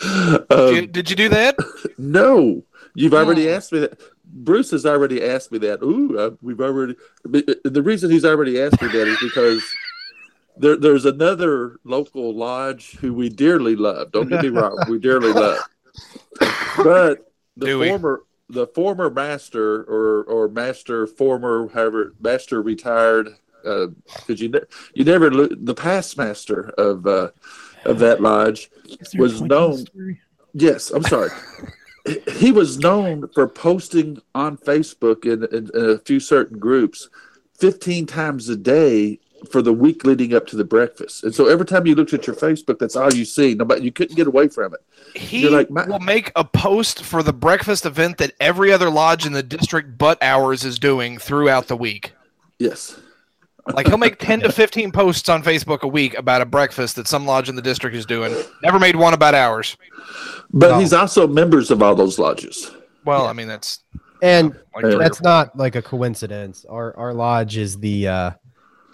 S5: Did
S4: um,
S5: you, did you do that?
S4: No, you've already
S5: Hmm.
S4: asked me that. Bruce has already asked me that. Ooh, uh, we've already. uh, The reason he's already asked me that is because there, there's another local lodge who we dearly love. Don't get me wrong, we dearly love. But the
S5: Do we?
S4: former, the former master or or master former, however, master retired, because you ne- you never lo- the past master of uh, of that lodge
S3: Is there a
S4: Was
S3: point to the
S4: known- Yes, I'm sorry. he was known for posting on Facebook in, in, in a few certain groups 15 times a day for the week leading up to the breakfast. And so every time you looked at your Facebook, that's all you see. Nobody, you couldn't get away from it.
S5: He
S4: like,
S5: will make a post for the breakfast event that every other lodge in the district but ours is doing throughout the week.
S4: Yes.
S5: Like he'll make 10 to 15 posts on Facebook a week about a breakfast that some lodge in the district is doing. Never made one about ours.
S4: But
S2: No.
S4: he's also members of all those lodges.
S5: Well, I mean that's
S2: and
S5: like
S4: Yeah.
S5: three or
S2: that's not like a coincidence our our lodge is the uh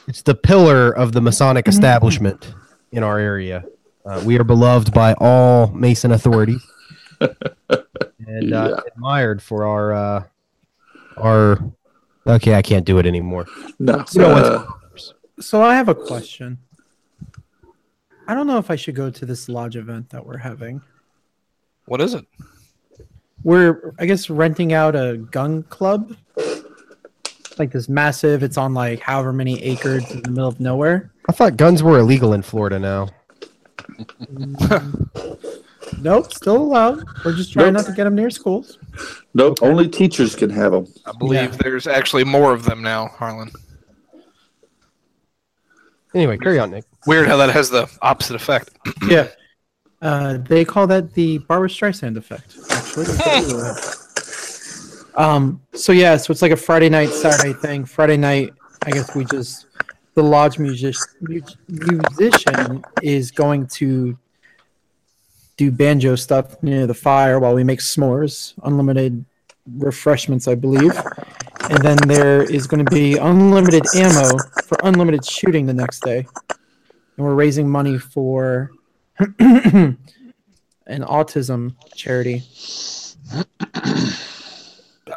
S2: it's the pillar of the masonic establishment in our area uh, we are beloved by all mason authorities and uh,
S4: Yeah.
S2: admired for our uh our okay i can't do it anymore
S4: No.
S2: you know
S4: uh,
S3: So I have a question. I don't know if I should go to this lodge event that we're having.
S5: What is it?
S3: We're, I guess, renting out a gun club. Like this massive. It's on like however many acres in the middle of nowhere.
S2: i thought guns were illegal in florida now
S3: Nope, still allowed. We're just trying
S4: Nope.
S3: not to get them near schools.
S4: nope. Only teachers can have them.
S5: I believe there's actually more of them now, Harlan.
S2: anyway carry on nick
S5: Weird how that has the opposite effect.
S3: Yeah. Uh, they call that the Barbara Streisand effect. Actually. um. So yeah. So it's like a Friday night, Saturday thing. Friday night. I guess we just the lodge music musician is going to do banjo stuff near the fire while we make s'mores. Unlimited refreshments, I believe. And then there is going to be unlimited ammo for unlimited shooting the next day. And we're raising money for an autism charity.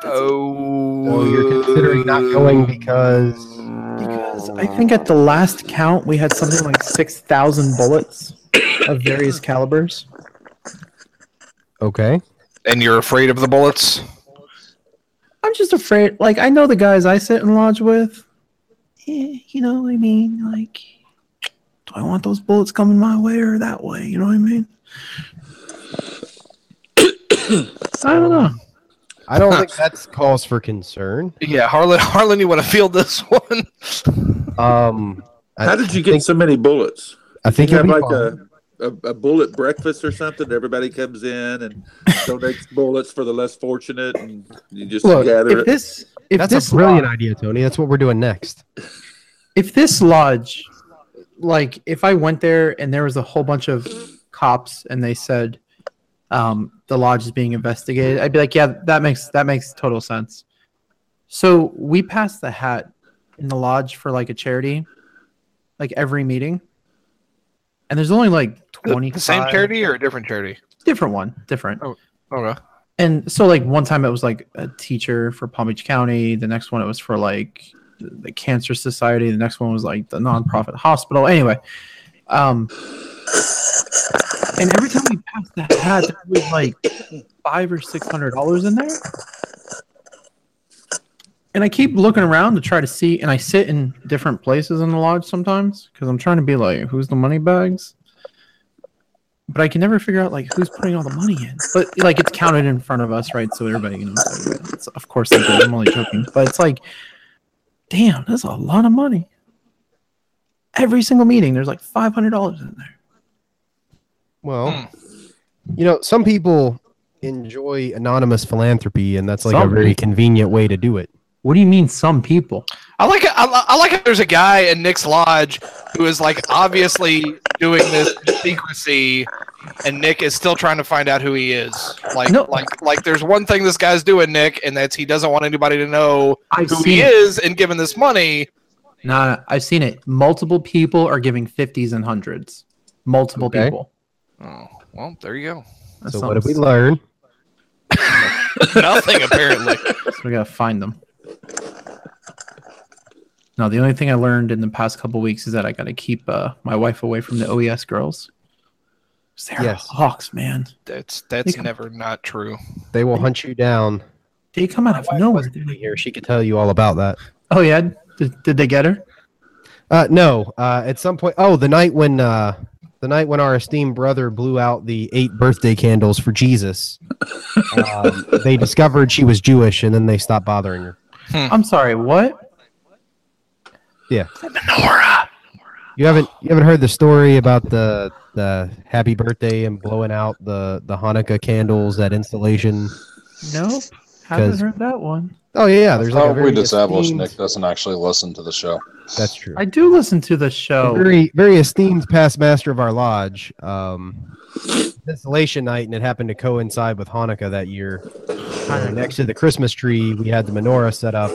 S5: Oh,
S2: so you're considering not going because
S3: Because I think at the last count we had something like six thousand bullets of various calibers.
S2: Okay.
S5: And you're afraid of the bullets?
S3: I'm just afraid. Like I know the guys I sit and lodge with. Eh, you know, what I mean, like, do I want those bullets coming my way or that way? You know what I mean? I don't know.
S2: I don't think that's cause for concern.
S5: Yeah, Harlan. Harlan, you want to field this one?
S2: Um, I
S4: How did you get
S2: think-
S4: so many bullets?
S2: I think
S4: you have like
S2: fine.
S4: a, a, a bullet breakfast or something. Everybody comes in and donates bullets for the less fortunate, and you just
S3: Look,
S4: gather
S3: if
S4: it.
S3: this if
S2: That's
S3: this
S2: a brilliant
S3: lodge,
S2: idea, Tony. That's what we're doing next.
S3: if this lodge, like if I went there and there was a whole bunch of cops and they said um, the lodge is being investigated, I'd be like, yeah, that makes that makes total sense. So we pass the hat in the lodge for like a charity, like every meeting, and there's only like twenty.
S5: the same charity or a different charity?
S3: different one, different.
S5: Okay.
S3: And so, like one time, it was like a teacher for Palm Beach County. The next one, it was for like the, the Cancer Society. The next one was like the nonprofit hospital. Anyway, um, and every time we passed that hat, there was like five or six hundred dollars in there. And I keep looking around to try to see, and I sit in different places in the lodge sometimes because I'm trying to be like, who's the money bags? But I can never figure out like who's putting all the money in. But like it's counted in front of us, right? So everybody. Like, it's, of course, they. I'm only joking, but it's like, damn, that's a lot of money. Every single meeting, there's like five hundred dollars in there.
S2: Well, hmm. you know, some people enjoy anonymous philanthropy, and that's like a
S3: Some
S2: very
S3: people.
S2: convenient way to do it.
S3: What do you mean, some people?
S5: I like it. I, I like it. There's a guy in Nick's lodge who is like obviously doing this secrecy, and Nick is still trying to find out who he is. Like,
S3: No.
S5: like, like. There's one thing this guy's doing, Nick, and that's he doesn't want anybody to know
S3: I've
S5: who he
S3: it.
S5: is, and giving this money.
S3: Nah, I've seen it. Multiple people are giving fifties and hundreds. Multiple
S2: Okay.
S3: people.
S5: Oh, well, there you go.
S3: That's
S2: so what did we
S3: something.
S2: learn?
S5: Nothing apparently.
S3: So we gotta find them. No, the only thing I learned in the past couple weeks is that I gotta keep uh, my wife away from the OES girls. They're
S2: Yes.
S3: hawks, man.
S5: That's that's
S3: Nick-
S5: never not true.
S2: They will hunt you down.
S3: They come out of nowhere.
S2: Here, she could tell you all about that.
S3: Oh yeah, did, did they get her?
S2: Uh, no, uh, at some point. Oh, the night when uh, the night when our esteemed brother blew out the eight birthday candles for Jesus, um, they discovered she was Jewish, and then they stopped bothering her.
S3: I'm sorry. What?
S5: Nora.
S2: You haven't you haven't heard the story about the the happy birthday and blowing out the the Hanukkah candles at installation?
S3: Nope. haven't heard that one.
S2: Oh yeah, yeah. There's like a very
S6: we established
S2: esteemed-
S6: Nick doesn't actually listen to the show.
S2: That's true.
S3: I do listen to the show.
S2: very very esteemed past master of our lodge um installation night and it happened to coincide with hanukkah that year Uh, next to the christmas tree we had the menorah set up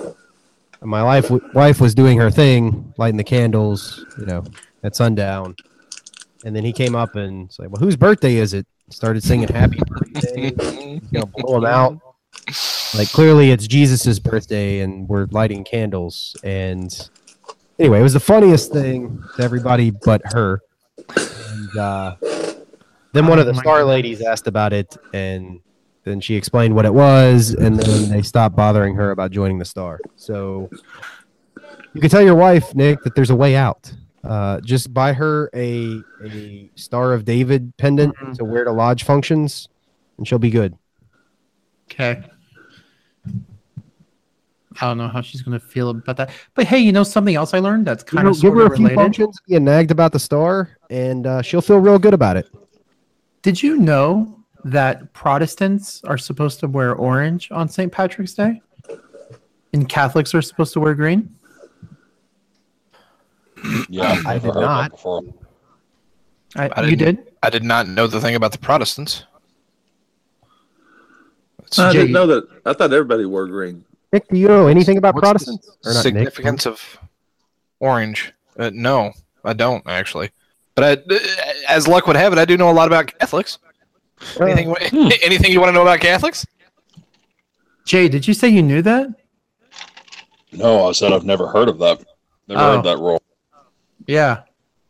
S2: and my life wife was doing her thing lighting the candles you know at sundown and then he came up and said well whose birthday is it started singing happy birthday He's gonna blow him out like clearly it's jesus's birthday and we're lighting candles and anyway, it was the funniest thing to everybody but her. And uh, then one of the
S3: Oh
S2: star ladies asked about it, and then she explained what it was, and then they stopped bothering her about joining the star. So you can tell your wife, Nick, that there's a way out. Uh, just buy her a a Star of David pendant
S3: Mhm.
S2: to wear to lodge functions, and she'll be good.
S3: Okay. I don't know how she's gonna feel about that. But hey, you know something else I learned that's
S2: You
S3: kind
S2: know,
S3: of
S2: give
S3: sort
S2: her
S3: of
S2: a few
S3: related.
S2: functions, get nagged about the star, and uh, she'll feel real good about it.
S3: Did you know that Protestants are supposed to wear orange on St. Patrick's Day? And Catholics are supposed to wear green?
S6: Yeah, I've
S2: I did not.
S3: I,
S5: I
S3: you
S5: didn't- I did not know the thing about the Protestants. That's
S4: I didn't know that. I thought everybody wore green.
S2: Nick, do you know anything about
S5: What's the
S2: Protestants? Or not Nick,
S5: significance of orange? Uh, no, I don't actually. But I, uh, as luck would have it, I do know a lot about Catholics. Uh, anything, hmm. anything you want to know about Catholics?
S3: Jay, did you say you knew that?
S6: No, I said I've never heard of that. Never
S3: Oh.
S6: heard that rule.
S3: Yeah.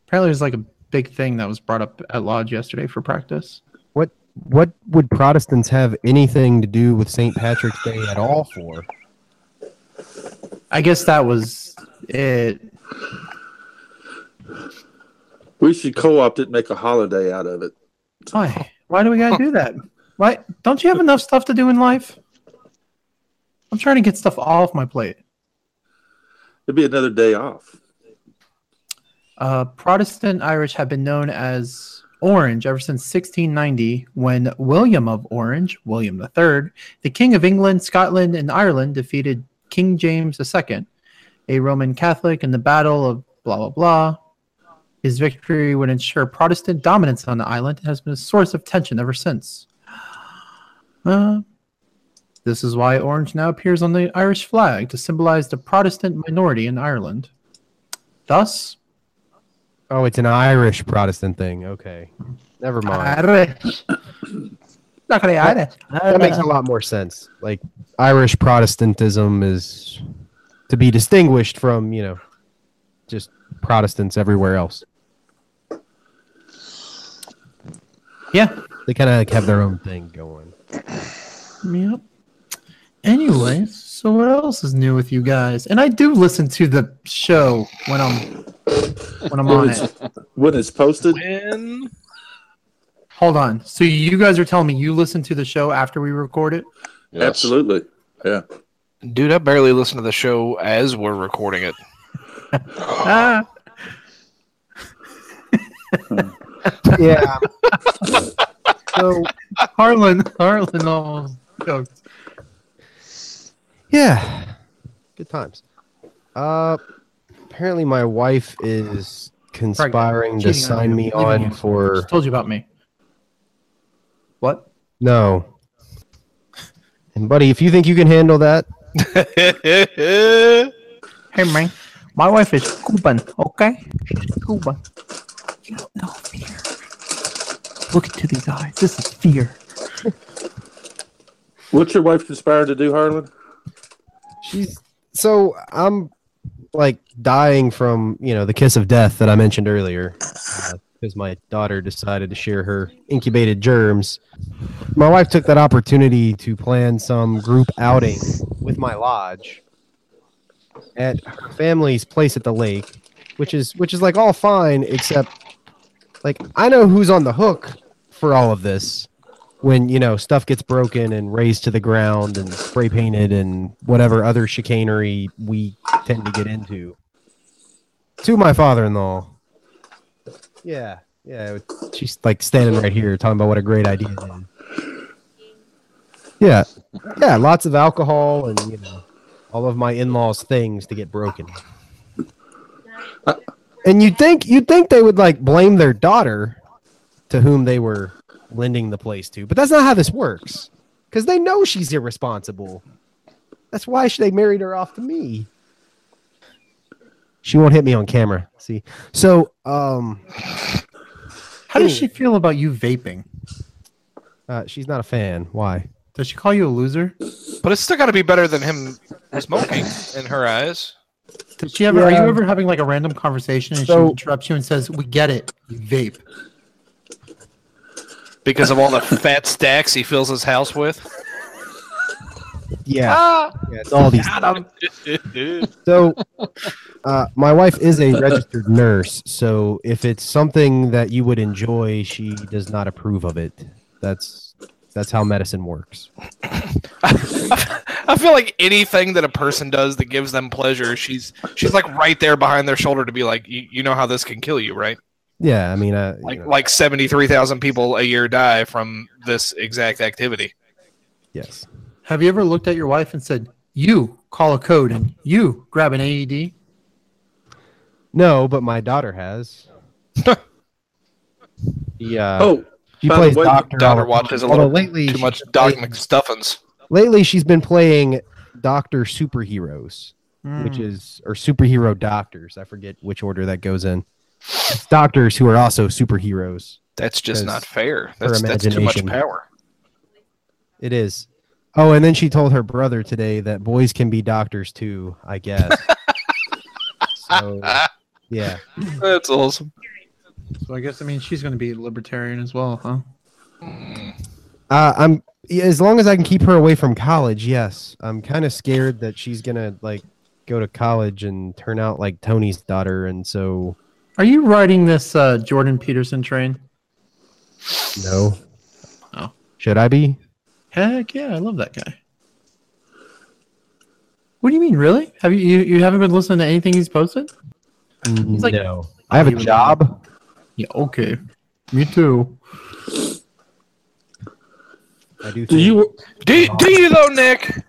S3: Apparently there's like a big thing that was brought up at Lodge yesterday for practice.
S2: What what would Protestants have anything to do with St. Patrick's Day at all for?
S3: I guess that was it.
S4: We should co-opt it and make a holiday out of it.
S3: Why? Why do we gotta do that? Why? Don't you have enough stuff to do in life? I'm trying to get stuff off my plate.
S4: It'd be another day off.
S3: Uh, Protestant Irish have been known as Orange ever since 1690, when William of Orange, William III, the King of England, Scotland, and Ireland, defeated King James II, a Roman Catholic, in the Battle of blah blah blah. His victory would ensure Protestant dominance on the island and has been a source of tension ever since. Uh, this is why orange now appears on the Irish flag to symbolize the Protestant minority in Ireland. Thus,
S2: Oh, it's an Irish Protestant thing. Okay. Never mind.
S3: Irish. Not gonna Irish.
S2: That makes a lot more sense. Like Irish Protestantism is to be distinguished from, you know, just Protestants everywhere else.
S3: Yeah.
S2: They kind of like have their own thing going.
S3: Yep. Anyways, so what else is new with you guys? And I do listen to the show when I'm when I'm on it.
S4: When it's posted,
S5: When
S3: Hold on. So you guys are telling me you listen to the show after we record it?
S6: Yes.
S4: absolutely. Yeah.
S5: dude, I barely listen to the show as we're recording it.
S3: Ah.
S2: Yeah. so
S3: Harlan, Harlan almost choked.
S2: Yeah. Good times. Uh apparently my wife is conspiring to
S3: Cheating on
S2: sign
S3: you,
S2: me on for
S3: Just told you about me. What?
S2: no. And buddy, if you think you can handle that,
S3: Hey man, my wife is Cuban, okay? She's Cuban. You don't know fear. Look into these eyes. This is fear.
S4: What's your wife conspired to do, Harlan?
S2: she's so I'm like dying from, you know, the kiss of death that I mentioned earlier. Uh, because my daughter decided to share her incubated germs. My wife took that opportunity to plan some group outing with my lodge at her family's place at the lake, which is which is like all fine except like I know who's on the hook for all of this when you know stuff gets broken and razed to the ground and spray painted and whatever other chicanery we tend to get into. To my father-in-law. Yeah, yeah. She's like standing right here talking about what a great idea it is. Yeah, yeah. Lots of alcohol and you know all of my in-laws' things to get broken. Uh, and you'd think you'd think they would like blame their daughter, to whom they were lending the place to, but that's not how this works. Because they know she's irresponsible. That's why they married her off to me. She won't hit me on camera. See, so um,
S3: How does she feel about you vaping?
S2: uh, she's not a fan. Why?
S3: Does she call you a loser?
S5: But it's still got to be better than him smoking in her eyes.
S3: Does she ever? Are you ever having like a random conversation and
S2: So-
S3: she interrupts you and says, "We get it, you vape."
S5: Because of all the fat stacks he fills his house with.
S2: Yeah,
S5: Ah!
S2: yeah it's all these. So, uh, my wife is a registered nurse. So, if it's something that you would enjoy, she does not approve of it. That's that's how medicine works.
S5: I feel like anything that a person does that gives them pleasure, she's she's like right there behind their shoulder to be like, you, you know how this can kill you, right?
S2: Yeah, I mean, uh,
S5: Like
S2: know,
S5: like seventy three thousand people a year die from this exact activity.
S2: yes.
S3: Have you ever looked at your wife and said, "You call a code and you grab an AED"?
S2: No, but my daughter has. yeah.
S4: Oh,
S2: she plays
S4: way,
S2: doctor.
S5: Daughter watches a
S2: time.
S5: Little
S2: lately
S5: Too much Doc
S2: playing-
S5: McStuffins.
S2: Lately, she's been playing Doctor Superheroes, which
S3: Hmm.
S2: is or superhero doctors. I forget which order that goes in. It's doctors who are also superheroes.
S5: That's just not fair. That's that's too much power.
S2: It is. Oh, and then she told her brother today that boys can be doctors too. I guess. so, yeah.
S5: That's awesome.
S3: So I guess I mean she's going to be libertarian as well, huh?
S2: Uh, I'm as long as I can keep her away from college. Yes, I'm kind of scared that she's gonna like go to college and turn out like Tony's daughter, and so
S3: Are you riding this uh, Jordan Peterson train?
S2: no.
S3: Oh.
S2: should I be?
S3: Heck yeah, I love that guy. What do you mean, really? Have you you, you haven't been listening to anything he's posted? He's like-
S2: no, oh, I have a
S3: you would-
S2: job.
S3: Yeah, okay. Me too.
S2: I do.
S4: Do
S2: think-
S4: you?
S5: Do you, do you though, Nick?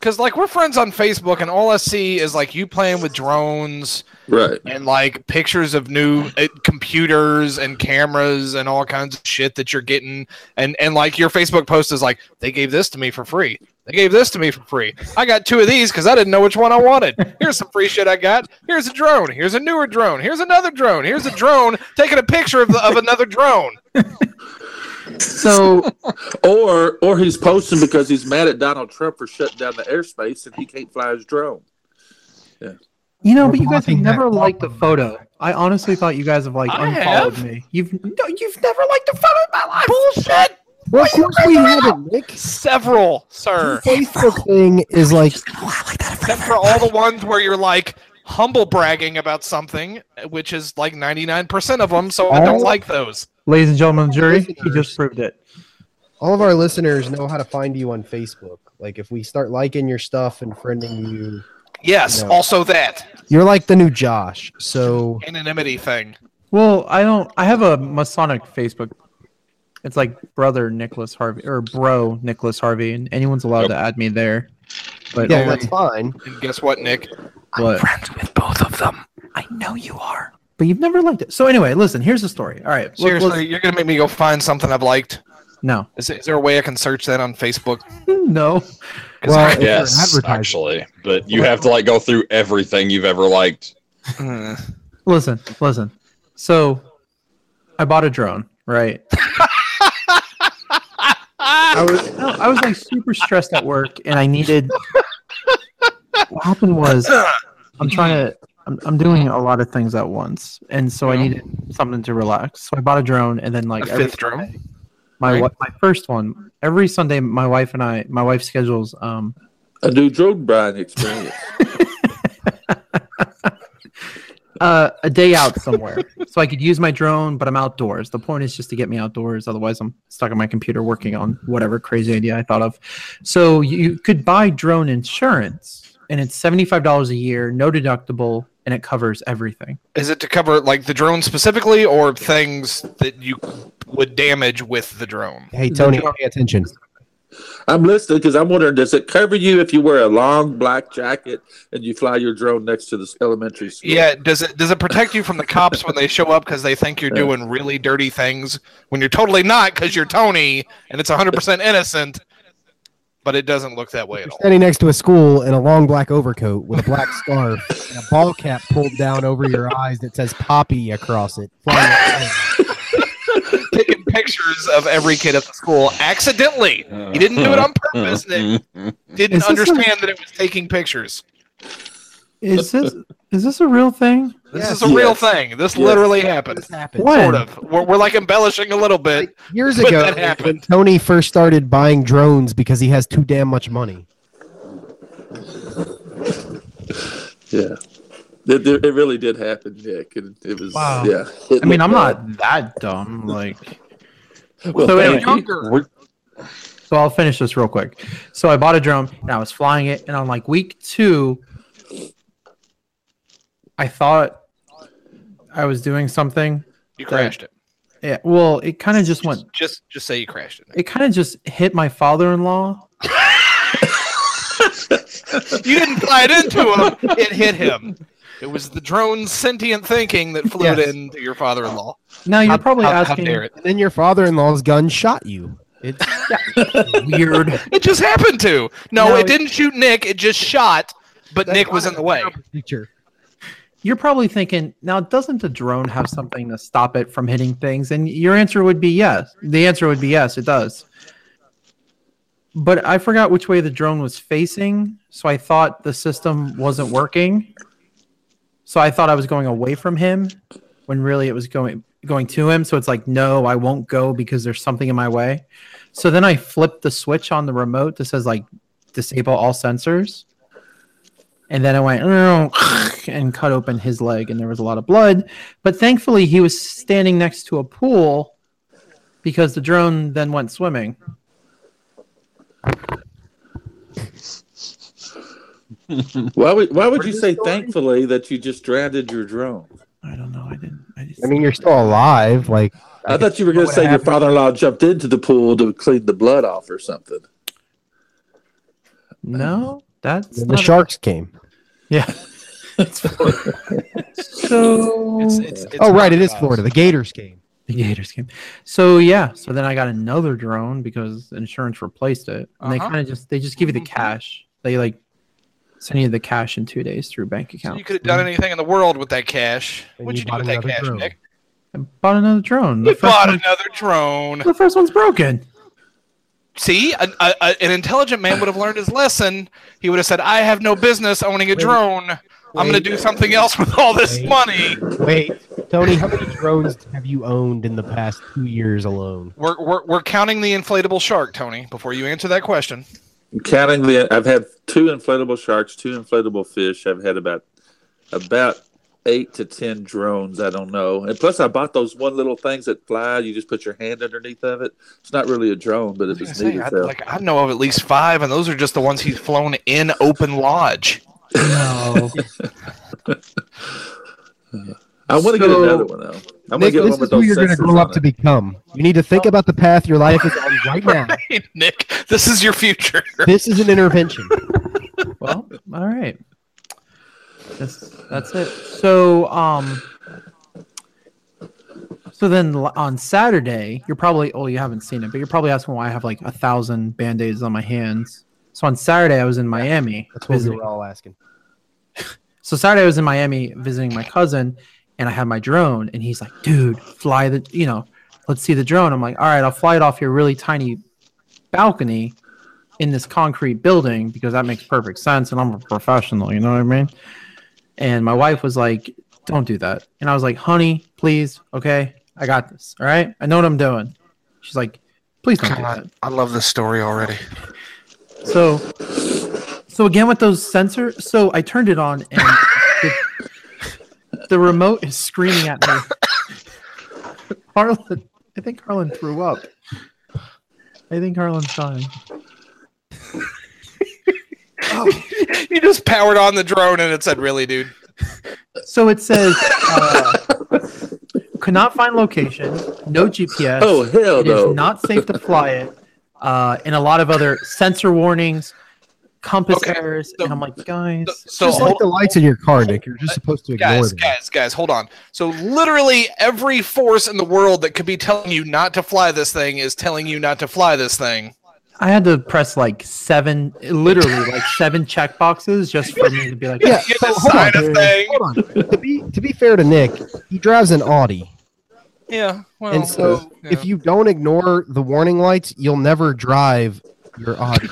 S5: Because like we're friends on Facebook, and all I see is like you playing with drones
S4: Right.
S5: and like pictures of new uh, computers and cameras and all kinds of shit that you're getting. And and like your Facebook post is like they gave this to me for free. They gave this to me for free. I got two of these because I didn't know which one I wanted. Here's some free shit I got. Here's a drone. Here's a newer drone. Here's another drone. Here's a drone taking a picture of, the, of another drone.
S3: So
S4: Or or he's posting because he's mad at Donald Trump for shutting down the airspace and he can't fly his drone. Yeah.
S3: You know,
S2: We're
S3: but you guys have
S2: blocking that
S3: never liked the photo. I honestly thought you guys have like
S5: I
S3: unfollowed
S5: have.
S3: me. You've no, you've never liked a photo in my life.
S5: Bullshit.
S2: Well, of course we haven't, Nick.
S5: Several, sir.
S2: The Facebook thing is like
S5: Except for all the ones where you're like humble bragging about something, which is like 99% of them, so I don't like those.
S3: Ladies and gentlemen of the jury, he just proved it.
S2: all of our listeners know how to find you on Facebook. Like if we start liking your stuff and friending you,
S5: Yes,
S2: No.
S5: also that
S2: you're like the new Josh. So
S5: anonymity thing.
S3: Well, I don't. I have a Masonic Facebook. It's like brother Nicholas Harvey or bro Nicholas Harvey, and anyone's allowed
S6: Yep.
S3: to add me there. But
S2: yeah,
S3: only-
S2: that's fine.
S5: And guess what, Nick?
S3: What?
S1: Friends with both of them.
S3: I know you are, but you've never liked it. So anyway, listen. Here's the story. All right.
S5: Seriously,
S3: let's-
S5: you're gonna make me go find something I've liked?
S3: no,
S5: Is, is there a way I can search that on Facebook?
S3: no.
S2: Well,
S5: I-
S6: Yes, actually, but you have to like go through everything you've ever liked.
S5: Hmm.
S3: Listen, listen. So, I bought a drone, right? I was no, I was like super stressed at work, and I needed. What happened was, I'm trying to. I'm, I'm doing a lot of things at once, and so I needed something to relax. So I bought a drone, and then like
S5: A
S3: every
S5: fifth drone?
S3: Sunday- My
S5: Right.
S3: wi- my first one every Sunday. My wife and I, my wife schedules um
S4: A new drone buying experience.
S3: uh, a day out somewhere so I could use my drone, but I'm outdoors. The point is just to get me outdoors. Otherwise, I'm stuck on my computer working on whatever crazy idea I thought of. So you could buy drone insurance, and it's $75 a year, no deductible, and it covers everything.
S5: Is it to cover like the drone specifically, or things that you would damage with the drone?
S2: Hey Tony, pay attention.
S4: I'm listening because I'm wondering, does it cover you if you wear a long black jacket and you fly your drone next to this elementary school?
S5: Yeah, does it does it protect you from the cops when they show up because they think you're
S4: Yeah.
S5: doing really dirty things when you're totally not because you're Tony and it's 100% innocent, but it doesn't look that way at all.
S2: Standing next to a school in a long black overcoat with a black scarf and a ball cap pulled down over your eyes that says Poppy across it.
S5: Taking pictures of every kid at the school accidentally. He didn't do it on purpose. Nick. Didn't
S3: Is this a-
S5: understand that it was taking pictures.
S3: Is this is this a real thing?
S5: This
S2: Yes.
S5: is a real thing. This
S4: Yes.
S5: literally happened.
S2: This happened.
S3: When?
S5: Sort of. We're, we're like embellishing a little bit.
S2: Years
S5: But
S2: ago,
S5: that happened.
S2: when Tony first started buying drones because he has too damn much money.
S4: Yeah. It, it it really did happen, Nick. And it was,
S3: Wow.
S4: yeah. It
S3: I mean, I'm
S4: bad.
S3: not that dumb. Like,
S4: Well,
S3: So
S4: thank
S3: anyway,
S4: you.
S5: Younger.
S3: So I'll finish this real quick. So I bought a drone and I was flying it, and on like week two, I thought I was doing something.
S5: You crashed it.
S3: Yeah, well, it kind of just went.
S5: Just just say you crashed it.
S3: It kind of just hit my father-in-law.
S5: You didn't fly it into him. It hit him. It was the drone's sentient thinking that flew
S3: Yes.
S5: into your father-in-law.
S3: Now you're
S5: How-
S3: probably
S5: how, how
S3: asking,
S5: dare it?
S2: And then your father-in-law's gun shot you. It's
S3: weird.
S5: It just happened to. No,
S3: No,
S5: it
S3: it-
S5: didn't shoot Nick. It just shot, but Nick was in the way.
S2: picture.
S3: You're probably thinking, now doesn't the drone have something to stop it from hitting things? And your answer would be yes. The answer would be yes, it does. But I forgot which way the drone was facing, so I thought the system wasn't working. So I thought I was going away from him when really it was going going to him. So it's like, no, I won't go because there's something in my way. So then I flipped the switch on the remote that says like disable all sensors. And then I went and cut open his leg, and there was a lot of blood. But thankfully, he was standing next to a pool because the drone then went swimming.
S4: Why would Why would you say thankfully that you just stranded your drone?
S3: I don't know. I didn't. I, just,
S2: I mean, you're still alive. Like,
S4: I thought you were going to
S2: what
S4: say your father-in-law jumped into the pool to clean the blood off or something.
S3: no, that's
S2: then the
S3: not-
S2: sharks came.
S3: Yeah. It's so
S5: It's, it's, it's
S2: oh, right. It is. Florida. The Gators game.
S3: the Gators game. So yeah, so then I got another drone because insurance replaced it, and they
S5: Uh-huh.
S3: kind of just they just give you the
S5: Mhm.
S3: cash. They like send you the cash in two days through bank
S5: So
S3: account.
S5: you could have done anything in the world with that cash.
S2: And
S5: What'd
S2: you
S5: you, do with that cash,
S2: drone.
S5: Nick?
S3: I bought another drone. The
S5: You bought
S3: one-
S5: another drone.
S3: the first one's broken.
S5: See, a, a, a- an intelligent man would have learned his lesson. He would have said, "I have no business owning a drone. I'm going to do something else with all this
S2: Wait.
S5: money."
S2: Wait, Tony, how many drones have you owned in the past two years alone?
S5: We're, we're, we're counting the inflatable shark, Tony. Before you answer that question,
S4: Counting the, I've had two inflatable sharks, two inflatable fish. I've had about about eight to ten drones. I don't know. And plus, I bought those one little things that fly. You just put your hand underneath of it. It's not really a drone, but
S5: I
S4: it
S5: was
S4: was neat
S5: say, I, like I know of at least five, and those are just the ones he's flown in open lodge.
S3: No.
S4: I want to get another one though. I'm gonna
S2: Nick,
S4: get
S2: this
S4: one
S2: is who you're going to grow up to become. You need to think about the path your life is on right now.
S5: Hey, Nick, this is your future.
S2: This is an intervention.
S3: well, all right. That's that's it. So um so then on Saturday, you're probably oh you haven't seen it, but you're probably asking why I have like a thousand band-aids on my hands. So on Saturday I was in Miami.
S2: That's what we
S3: visiting-
S2: were all asking.
S3: so Saturday I was in Miami visiting my cousin, and I had my drone, and he's like, "Dude, fly the, you know, let's see the drone." I'm like, "All right, I'll fly it off your really tiny balcony in this concrete building because that makes perfect sense, and I'm a professional, you know what I mean?" And my wife was like, "Don't do that," and I was like, "Honey, please, okay, I got this. All right, I know what I'm doing." She's like, "Please don't do that."
S5: I love this story already.
S3: So, so again with those sensors, so I turned it on and the, the remote is screaming at me. Harlan, I think Harlan threw up. I think Harlan's dying.
S5: you just powered on the drone, and it said, "Really, dude."
S3: So it says, uh, could not find location, no GPS.
S4: Oh hell
S3: It is
S4: no!
S3: not safe to fly it, uh, and a lot of other sensor warnings, compass
S5: Okay,
S3: errors,
S5: so-
S3: and I'm like, guys,
S5: So,
S2: Just
S5: hold-
S2: like the lights in your car, Nick. You're just supposed to ignore
S5: guys,
S2: them.
S5: guys, guys, hold on. So literally every force in the world that could be telling you not to fly this thing is telling you not to fly this thing.
S3: I had to press like seven, literally like seven check boxes just for me to be like,
S2: Yeah,
S5: You
S2: so hold on.
S5: a.
S2: Hold on. To be to be fair to Nick, he drives an Audi,
S5: Yeah. Well,
S2: and so
S5: yeah.
S2: if you don't ignore the warning lights, you'll never drive your Audi.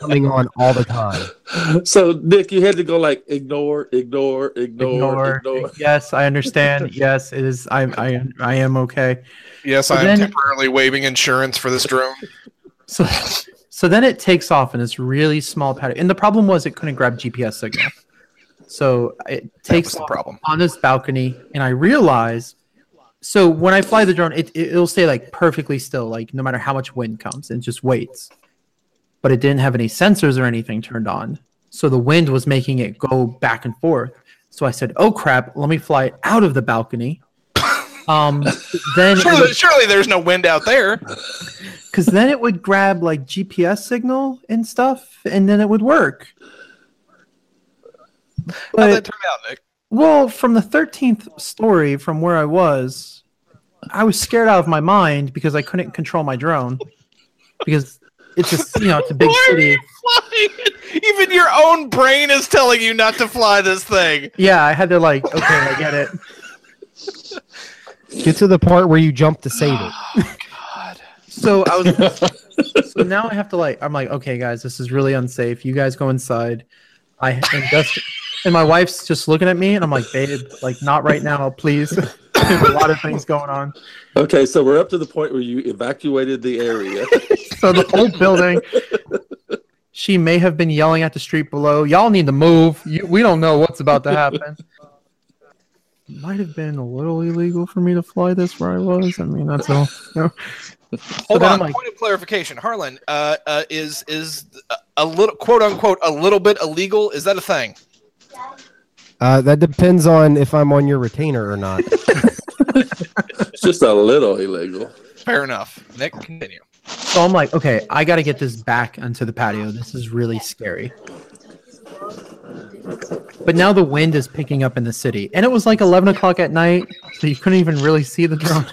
S2: coming on all the time.
S4: So Nick, you had to go like ignore, ignore, ignore,
S3: ignore.
S4: ignore.
S3: Yes, I understand. Yes, it is. I, I, I am okay.
S5: yes,
S3: but
S5: I am
S3: then-
S5: temporarily waiving insurance for this drone.
S3: So, so then it takes off in this really small pattern. And the problem was it couldn't grab GPS signal. So it takes
S5: the
S3: off
S5: problem.
S3: on this balcony, and I realize. So when I fly the drone, it it- it'll stay like perfectly still, like no matter how much wind comes, and just waits. But it didn't have any sensors or anything turned on, so the wind was making it go back and forth. So I said, "Oh crap! Let me fly it out of the balcony." Um, then
S5: Surely,
S3: would-
S5: surely there's no wind out there.
S3: because then it would grab like GPS signal and stuff, and then it would work.
S5: How'd that turn out, Nick?
S3: well, from the thirteenth story, from where I was, I was scared out of my mind because I couldn't control my drone because it's just you know it's a big city.
S5: you flying it? Even your own brain is telling you not to fly this thing.
S3: Yeah, I had to like okay, I get it.
S2: Get to the part where you jump to save it.
S5: Oh, God.
S3: So I was. so now I have to like. I'm like, okay, guys, this is really unsafe. You guys go inside. I and just and my wife's just looking at me, and I'm like, babe, like not right now, please. There's a lot of things going on.
S4: Okay, so we're up to the point where you evacuated the area.
S3: So the whole building. She may have been yelling at the street below. Y'all need to move. You, we don't know what's about to happen. Might have been a little illegal for me to fly this where I was. I mean, that's all. You know.
S5: Hold on.
S3: Like-
S5: point of clarification, Harlan. Uh, uh, is is a- a little quote unquote a little bit illegal? Is that a thing?
S2: Uh, that depends on if I'm on your retainer or not.
S4: it's just a little illegal.
S5: Fair enough. Nick, continue.
S3: So I'm like, okay, I got to get this back onto the patio. This is really scary. But now the wind is picking up in the city, and it was like 11 o'clock at night, so you couldn't even really see the drone.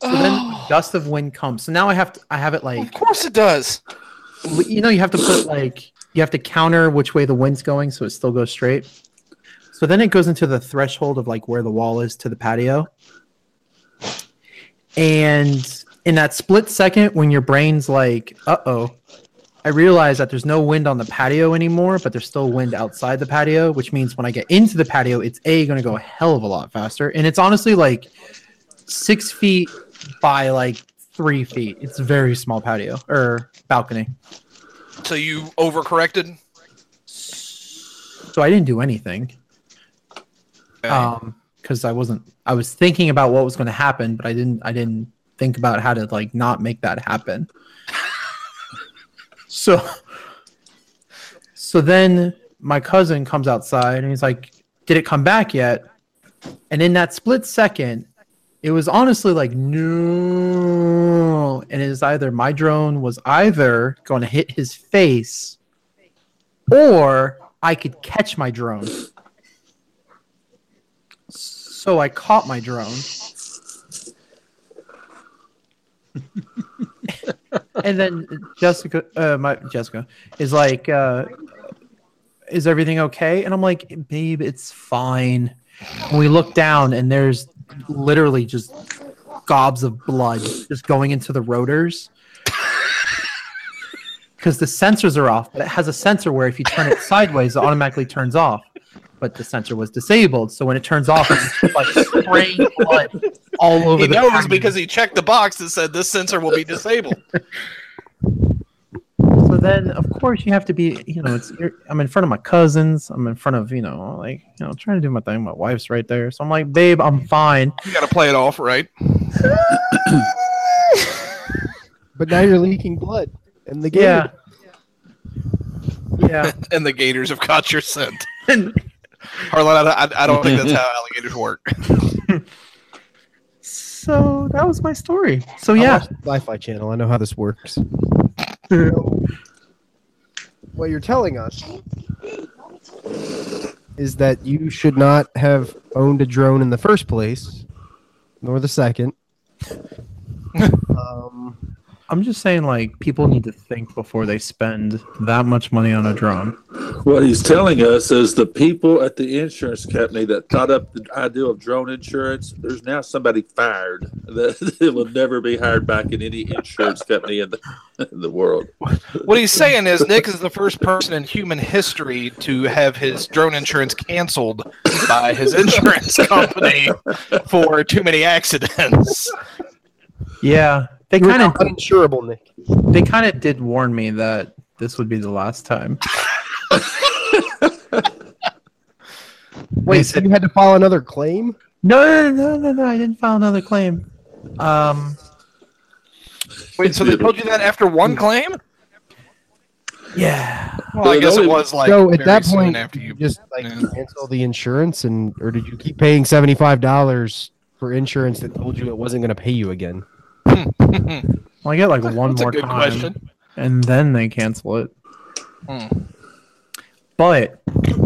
S3: so then a gust of wind comes. So now I have to, I have it like
S5: Of course it does.
S3: you know you have to put like you have to counter which way the wind's going so it still goes straight so then it goes into the threshold of like where the wall is to the patio and in that split second when your brain's like uh-oh i realize that there's no wind on the patio anymore but there's still wind outside the patio which means when i get into the patio it's a going to go a hell of a lot faster and it's honestly like six feet by like three feet it's a very small patio or balcony
S5: So you overcorrected.
S3: So I didn't do anything. Um, because I wasn't. I was thinking about what was going to happen, but I didn't. I didn't think about how to like not make that happen. so, so then my cousin comes outside and he's like, "Did it come back yet?" And in that split second, it was honestly like no, and it is either my drone was either going to hit his face, or I could catch my drone. So I caught my drone. And then Jessica, uh, my Jessica, is like, uh, "Is everything okay?" And I'm like, "Babe, it's fine." And we look down, and there's literally just gobs of blood just going into the rotors. Because the sensors are off, but it has a sensor where if you turn it sideways, it automatically turns off. But the sensor was disabled, so when it turns off, it's like spraying blood all over
S5: He
S3: the
S5: knows
S3: patio.
S5: because he checked the box that said this sensor will be disabled.
S3: So then, of course, you have to be, you know, it's you're, I'm in front of my cousins. I'm in front of, you know, like, you know, trying to do my thing. My wife's right there. So I'm like, babe, I'm fine.
S5: You got to play it off right.
S2: But now you're leaking blood. And the game.
S3: Yeah. Yeah.
S5: And the gators have caught your scent. Harlan, I, I, I don't think that's how alligators work.
S3: so that was my story. So yeah.
S2: watch the Sci-Fi Channel. I know how this works. what you're telling us is that you should not have owned a drone in the first place, nor the second. um,
S3: I'm just saying, like, people need to think before they spend that much money on a drone.
S4: What he's telling us is the people at the insurance company that thought up the idea of drone insurance, there's now somebody fired that will never be hired back in any insurance company in the, in the world.
S5: What he's saying is Nick is the first person in human history to have his drone insurance canceled by his insurance company for too many accidents.
S3: Yeah, they kind of
S2: uninsurable, Nick.
S3: they kind of did warn me that this would be the last time.
S2: Wait, so you had to file another claim?
S3: No, no, no, no, no. I didn't file another claim. Um,
S5: Wait, so they told you that after one claim?
S3: yeah.
S5: Well, I guess it was like
S2: so at that point,
S5: after
S2: you
S5: you.
S2: just like
S5: yeah.
S2: cancel the insurance, and or did you keep paying seventy five dollars for insurance that told you it wasn't going to pay you again?
S3: Well, I get like one
S5: That's
S3: more time,
S5: question.
S3: and then they cancel it.
S5: Hmm.
S3: But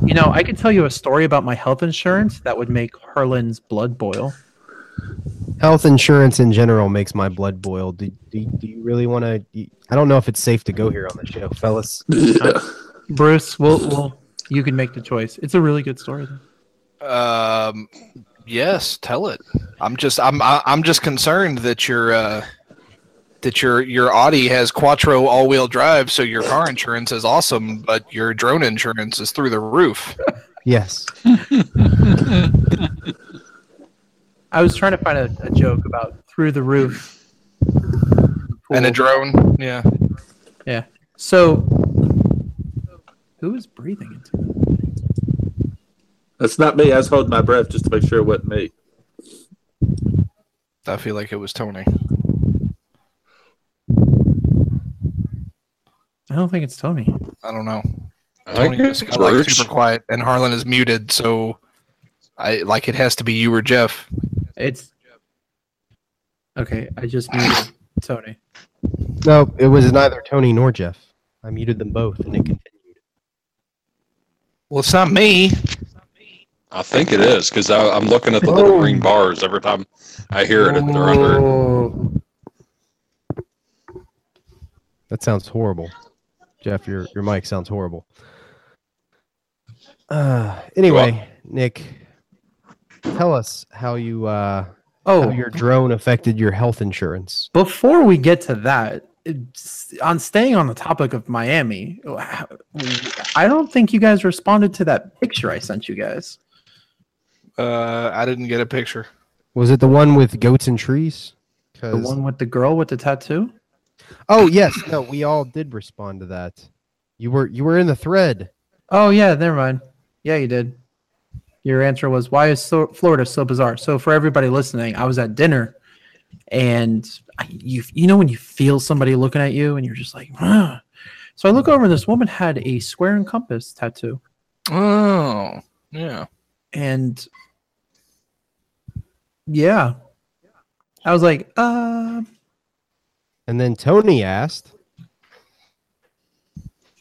S3: you know, I could tell you a story about my health insurance that would make Harlan's blood boil.
S2: Health insurance in general makes my blood boil. Do, do, do you really want to? I don't know if it's safe to go here on the show, fellas.
S4: Yeah.
S3: Bruce, we'll, we'll you can make the choice. It's a really good story. Though.
S5: Um, yes, tell it. I'm just I'm I- I'm just concerned that your uh, that your your Audi has Quattro all-wheel drive, so your car insurance is awesome, but your drone insurance is through the roof.
S2: Yes.
S3: I was trying to find a, a joke about through the roof.
S5: And a drone. Yeah.
S3: Yeah. So, who is breathing into it?
S4: That's not me. I was holding my breath just to make sure it wasn't me.
S5: I feel like it was Tony.
S3: I don't think it's Tony.
S5: I don't know.
S6: I
S5: Tony
S6: think
S5: just
S6: it's
S5: got like super quiet, and Harlan is muted, so I like it has to be you or Jeff.
S3: It's okay. I just muted Tony.
S2: No, it was neither Tony nor Jeff. I muted them both, and it continued.
S5: Well, it's not me.
S6: I think it is because I'm looking at the little green bars every time I hear it. And they're under.
S3: Oh. It.
S2: That sounds horrible. Jeff, your your mic sounds horrible. Uh, anyway, Nick, tell us how you uh, how
S3: oh
S2: your drone affected your health insurance.
S3: before we get to that, on staying on the topic of Miami, I don't think you guys responded to that picture I sent you guys.
S5: Uh, I didn't get a picture.
S2: Was it the one with goats and trees?
S3: The one with the girl with the tattoo.
S2: Oh yes, no, we all did respond to that. You were you were in the thread.
S3: Oh yeah, never mind. Yeah, you did. Your answer was why is so, Florida so bizarre? So for everybody listening, I was at dinner, and I, you you know when you feel somebody looking at you and you're just like, "Huh." so I look over and this woman had a square and compass tattoo,
S5: Oh, yeah.
S3: and yeah, I was like, uh,
S2: And then Tony asked,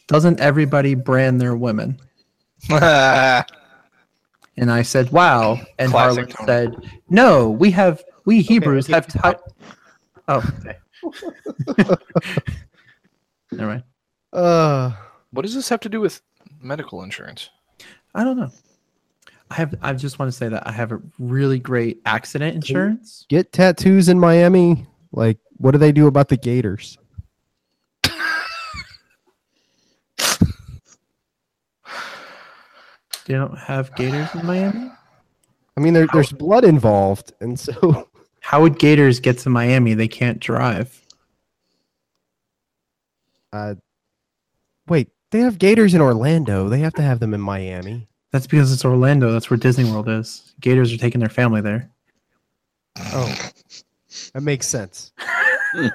S3: doesn't everybody brand their women? And I said, wow. And
S5: Classic
S3: Harlan
S5: Tony.
S3: said, no, we have, we Hebrews
S2: okay.
S3: have taught. Oh, okay. Never mind.
S2: "Uh,
S5: what does this have to do with medical insurance?
S3: I don't know. I have, I just want to say that I have a really great accident insurance.
S2: get tattoos in Miami? Like, what do they do about the Gators?"
S3: They don't have gators in Miami.
S2: I mean, there, there's blood involved, and so
S3: How would gators get to Miami? They can't drive.
S2: uh, wait, they have Gators in Orlando. They have to have them in Miami.
S3: That's because it's Orlando. That's where Disney World is. Gators are taking their family there.
S2: Oh, that makes sense.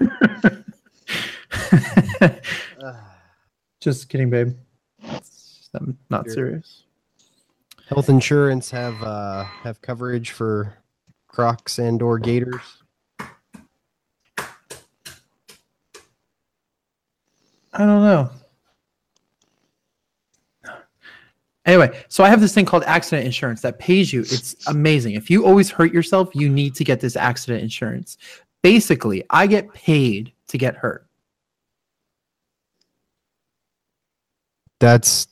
S3: just kidding, babe. I'm not
S2: You're-
S3: serious.
S2: Health insurance have uh, have coverage for Crocs and or Gators.
S3: I don't know. Anyway, so I have this thing called accident insurance that pays you. It's amazing. If you always hurt yourself, you need to get this accident insurance. Basically, I get paid to get hurt.
S2: That's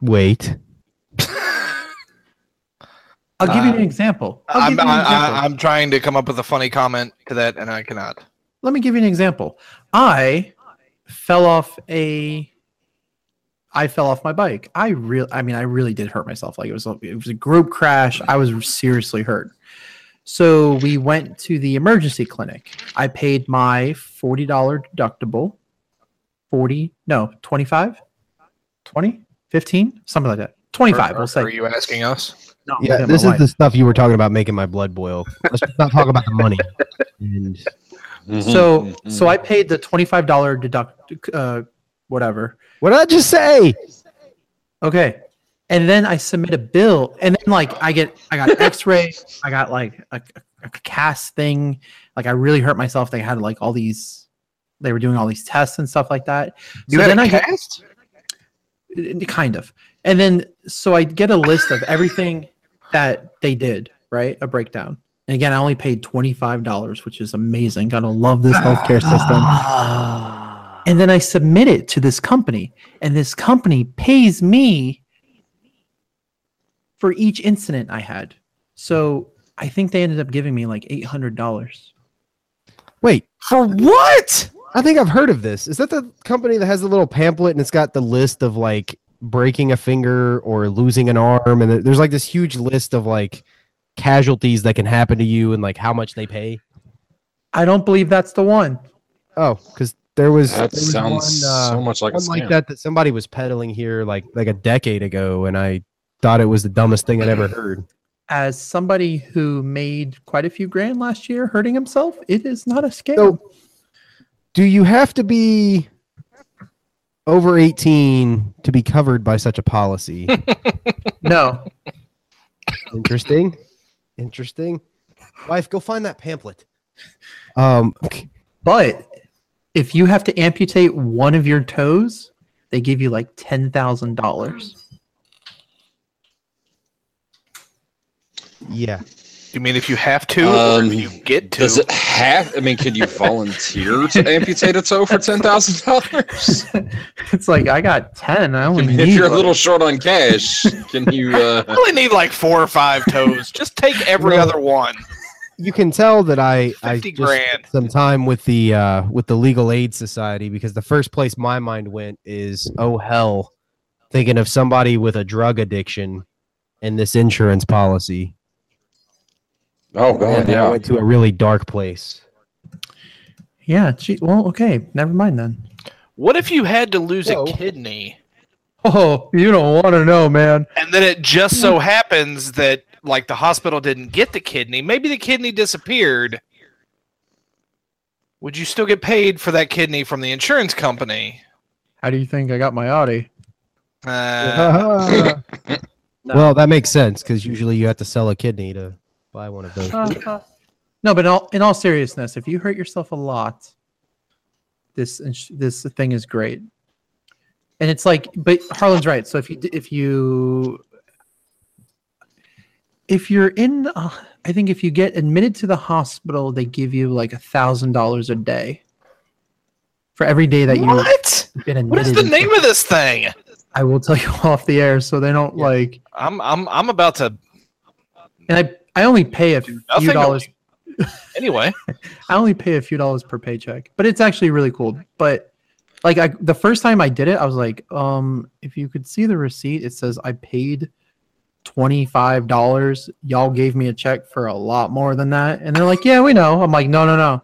S2: wait.
S3: I'll give you an
S5: Uh,
S3: example. I'll
S5: I'm,
S3: give you an example.
S5: I, I'm trying to come up with a funny comment to that, and I cannot.
S3: Let me give you an example. I fell off a I fell off my bike. I real I mean I really did hurt myself. Like it was a, it was a group crash. I was seriously hurt. So we went to the emergency clinic. I paid my $40 deductible. 40 no, 25? 20? 15? Something like that. 25,
S5: Are,
S3: we'll say.
S5: are you asking us?
S3: No,
S2: Yeah, this is
S3: wife.
S2: the stuff you were talking about making my blood boil. Let's not talk about the money. And
S6: Mhm,
S3: So
S6: mhm.
S3: so I paid the $25 deduct uh whatever.
S2: what did I just say?
S3: Okay. And then I submit a bill, and then like I get, I got X-ray, I got like a, a cast thing. Like I really hurt myself. They had like all these, they were doing all these tests and stuff like that.
S5: You
S3: so
S5: had
S3: then
S5: a
S3: I
S5: cast?
S3: get, kind of, and then so I get a list of everything that they did, right? A breakdown. And again, I only paid twenty five dollars, which is amazing. Gotta love this healthcare system. Ah. and then I submit it to this company, and this company pays me for each incident I had. So I think they ended up giving me like eight hundred dollars.
S2: Wait,
S5: For what?
S2: I think I've heard of this. Is that the company that has the little pamphlet and it's got the list of like breaking a finger or losing an arm, and there's like this huge list of like casualties that can happen to you and like how much they pay.
S3: I don't believe that's the one.
S2: Oh, because there was
S6: That
S2: there was
S6: sounds
S2: one, uh,
S6: so much like a
S2: one like that that somebody was peddling here like like a decade ago, and I thought it was the dumbest thing I'd ever heard.
S3: As somebody who made quite a few grand last year hurting himself, it is not a scam.
S2: So, do you have to be over 18 to be covered by such a policy?
S3: no.
S2: Interesting. Interesting. Wife, go find that pamphlet. Um,
S3: But if you have to amputate one of your toes, they give you like ten thousand dollars.
S2: Yeah.
S5: You mean if you have to, or
S6: Um,
S5: if you get to?
S6: Does it have? I mean, can you volunteer to amputate a toe for ten thousand dollars?
S3: It's like I got ten. I
S6: I
S3: only
S6: mean,
S3: need
S6: if you're a little short on cash, can you? Uh,
S5: I only need like four or five toes. Just take every
S2: No.
S5: other one.
S2: You can tell that I I just
S5: grand.
S2: spent some time with the uh with the Legal Aid Society because the first place my mind went is oh hell, thinking of somebody with a drug addiction and this insurance policy.
S6: Oh god,
S2: and I
S6: yeah.
S2: went to a really dark place.
S3: yeah. Gee, well, okay. Never mind then.
S5: What if you had to lose
S2: Whoa.
S5: a kidney,
S3: Oh, you don't want to know, man.
S5: and then it just so happens that like the hospital didn't get the kidney? Maybe the kidney disappeared. Would you still get paid for that kidney from the insurance company?
S3: How do you think I got my Audi?
S5: Uh,
S2: Well, that makes sense because usually you have to sell a kidney to buy one of those.
S3: no, but in all, in all seriousness, if you hurt yourself a lot, this this thing is great. And it's like, but Harlan's right. So if you if you if you're in, uh, I think if you get admitted to the hospital, they give you like a thousand dollars a day for every day that you've been admitted.
S5: What is the name of this thing?
S3: I will tell you off the air, so they don't like.
S5: I'm I'm I'm about to
S3: And I I only pay a few dollars.
S5: anyway.
S3: I only pay a few dollars per paycheck, but it's actually really cool. But like I, the first time I did it, I was like, um, if you could see the receipt, it says I paid twenty five dollars. Y'all gave me a check for a lot more than that, and they're like, yeah, we know. I'm like, no, no, no.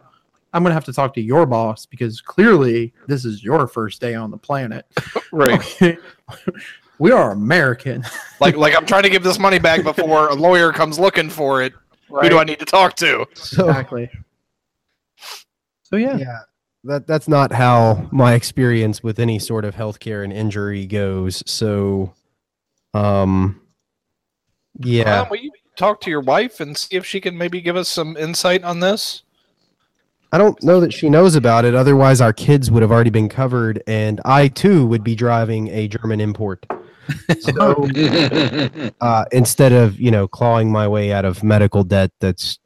S3: I'm gonna have to talk to your boss because clearly this is your first day on the planet.
S5: Right.
S3: We are American.
S5: like like I'm trying to give this money back before a lawyer comes looking for it. Who do I need to talk to?
S2: So
S3: Exactly. So yeah.
S2: yeah, that that's not how my experience with any sort of healthcare and injury goes. So, um, yeah,
S5: Well, will you talk to your wife and see if she can maybe give us some insight on this?
S2: I don't know that she knows about it. Otherwise, our kids would have already been covered, and I too would be driving a German import. So uh, instead of you know clawing my way out of medical debt that's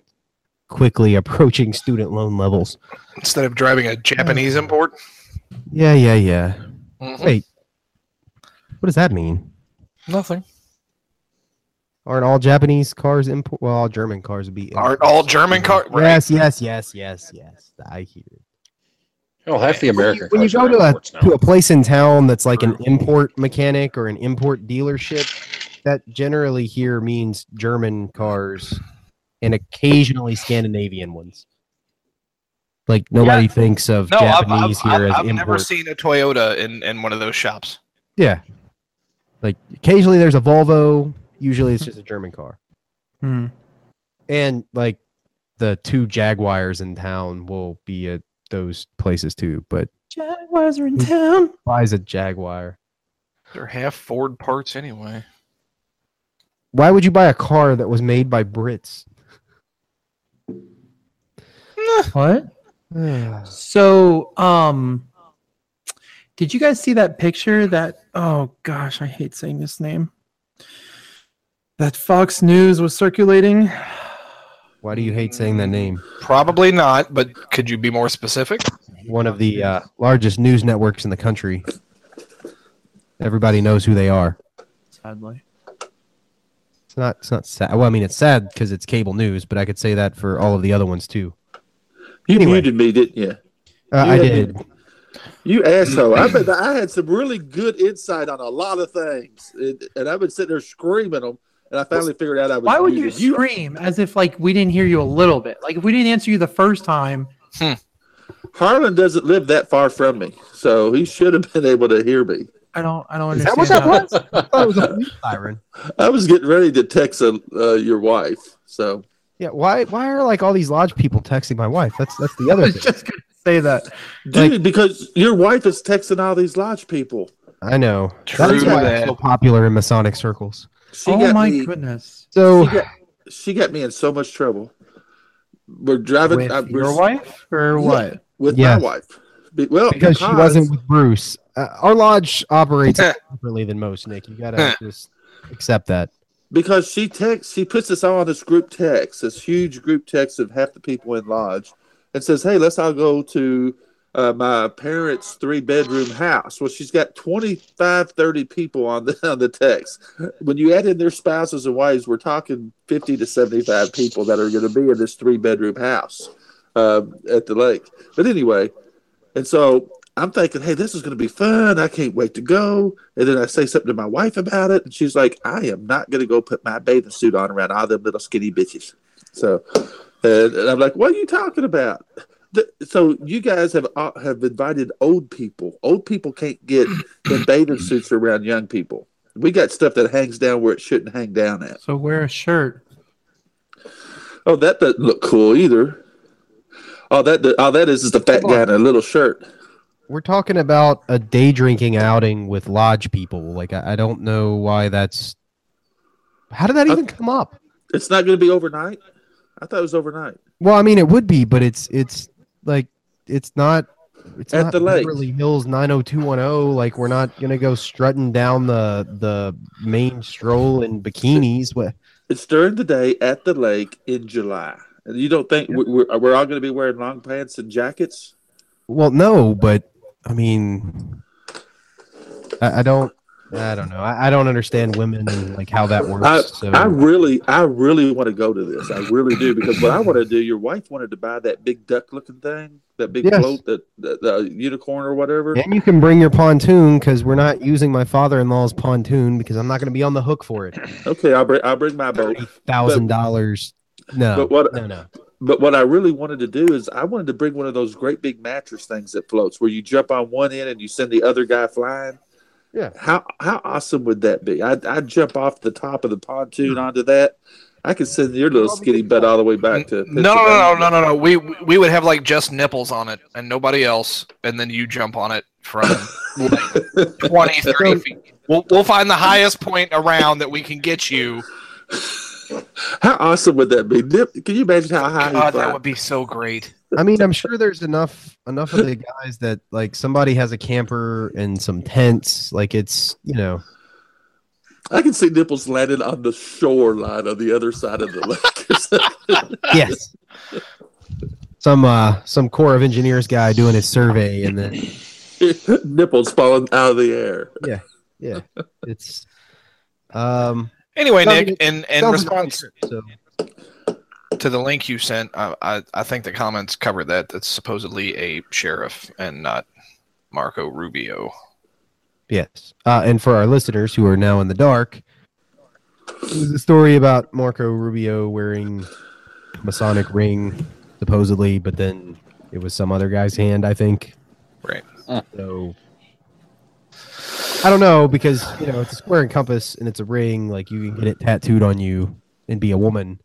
S2: quickly approaching student loan levels.
S5: Instead of driving a Japanese import?
S2: Yeah, yeah, yeah.
S5: Mhm.
S2: Wait, what does that mean?
S5: Nothing.
S2: Aren't all Japanese cars import? Well, all German cars would be.
S5: Aren't all German cars? right.
S2: Yes, yes, yes, yes, yes. I hear it.
S6: Hell, half the American
S2: when you
S6: cars
S2: go to a to a place in town that's like an import mechanic or an import dealership, that generally here means German cars and occasionally Scandinavian ones. Like nobody thinks of
S5: No, I've, I've,
S2: Japanese
S5: I've,
S2: here as
S5: I've
S2: import.
S5: never seen a Toyota in, in one of those shops.
S2: yeah, like occasionally there's a Volvo. Usually it's just a German car,
S3: Hmm.
S2: and like the two Jaguars in town will be at those places too. But
S3: Jaguars are in town.
S2: buys a Jaguar.
S5: They're half Ford parts anyway.
S2: Why would you buy a car that was made by Brits?
S3: What? So, um, did you guys see that picture that, oh gosh, I hate saying this name, that Fox News was circulating?
S2: Why do you hate saying that name?
S5: Probably not, but could you be more specific?
S2: One of the uh, largest news networks in the country. Everybody knows who they are.
S3: Sadly.
S2: It's not. It's not sad. Well, I mean, it's sad because it's cable news, but I could say that for all of the other ones too.
S4: You
S2: Anyway.
S4: muted me, didn't you?
S2: Uh, I
S4: Yeah,
S2: did.
S4: You asshole! I bet I had some really good insight on a lot of things, and, and I've been sitting there screaming them, and I finally figured out I was.
S3: Why would you
S4: muted.
S3: scream as if like we didn't hear you a little bit? Like if we didn't answer you the first time,
S4: Harlan doesn't live that far from me, so he should have been able to hear me.
S3: I don't. I don't
S2: Is that
S3: understand.
S2: what that was? I was a siren.
S4: I was getting ready to text uh, uh, your wife, so
S2: Yeah, why why are like all these lodge people texting my wife? That's that's the
S3: I
S2: other
S3: was
S2: thing.
S3: just gonna say that.
S4: dude, because your wife is texting all these lodge people.
S2: I know.
S5: True
S2: That's why
S5: that.
S2: I'm so popular in Masonic circles.
S4: She
S3: oh
S4: got
S3: my
S4: me,
S3: goodness.
S2: So
S4: She got, she got me in so much trouble. We're driving
S3: With
S4: uh, we're-
S3: your wife or
S4: Yeah.
S3: what?
S4: with
S2: Yes.
S4: my wife. Be- well,
S2: because she wasn't with Bruce, uh, our lodge operates differently than most. Nick, you gotta just accept that.
S4: because she texts she puts us all on this group text this huge group text of half the people in lodge and says hey let's all go to uh, my parents three bedroom house well she's got 25 30 people on the on the text when you add in their spouses and wives we're talking 50 to 75 people that are going to be in this three bedroom house um, at the lake but anyway and so I'm thinking, hey, this is going to be fun. I can't wait to go. And then I say something to my wife about it, and she's like, I am not going to go put my bathing suit on around all them little skinny bitches. So, and, and I'm like, what are you talking about? The, so you guys have uh, have invited old people. Old people can't get in bathing suits around young people. We got stuff that hangs down where it shouldn't hang down at.
S3: So wear a shirt.
S4: Oh, that doesn't look cool either. All that all that is is the fat guy in a little shirt.
S2: We're talking about a day drinking outing with lodge people. Like I, I don't know why that's. How did that even come up?
S4: It's not going to be overnight. I thought it was overnight.
S2: Well, I mean, it would be, but it's it's like it's not. It's
S4: At
S2: not
S4: the lake.
S2: Beverly Hills 90210. Like we're not gonna go strutting down the the main stroll in bikinis. What?
S4: It's during the day at the lake in July. And you don't think we- we're, we're all going to be wearing long pants and jackets?
S2: Well, no, but I mean, I, I don't. I don't know. I, I don't understand women and like how that works.
S4: I,
S2: so
S4: I really, I really want to go to this. I really do because what I want to do. Your wife wanted to buy that big duck-looking thing, that big
S2: Yes.
S4: float, that the, the unicorn or whatever.
S2: and you can bring your pontoon because we're not using my father-in-law's pontoon because I'm not going to be on the hook for it.
S4: Okay, I'll bring, I'll bring my boat.
S2: Thousand dollars. No,
S4: But what-
S2: no, no.
S4: But what I really wanted to do is I wanted to bring one of those great big mattress things that floats, where you jump on one end and you send the other guy flying.
S2: Yeah.
S4: How how awesome would that be? I'd, I'd jump off the top of the pontoon onto that. I could send your little skinny butt all the way back to
S5: No, no, no, no, no, no, no. We we would have like just nipples on it and nobody else, and then you jump on it from like 20, 30 feet. We'll we'll find the highest point around that we can get you.
S4: How awesome would that be? Can you imagine how high
S5: God, that would be so great.
S2: I mean, I'm sure there's enough enough of the guys that like somebody has a camper and some tents. Like it's you know
S4: I can see nipples landing on the shoreline on the other side of the lake.
S2: yes. Some uh some Corps of Engineers guy doing his survey and then
S4: nipples falling out of the air.
S2: yeah Yeah. it's um
S5: Anyway, Nick,
S2: like
S5: in in
S2: sounds like a
S5: response
S2: so
S5: to the link you sent, I, I I think the comments covered that. That's supposedly a sheriff and not Marco Rubio.
S2: yes uh and for our listeners who are now in the dark it was a story about Marco Rubio wearing Masonic ring supposedly but then it was some other guy's hand I think
S5: Right.
S2: So I don't know because you know it's a square and compass and it's a ring. Like you can get it tattooed on you and be a woman.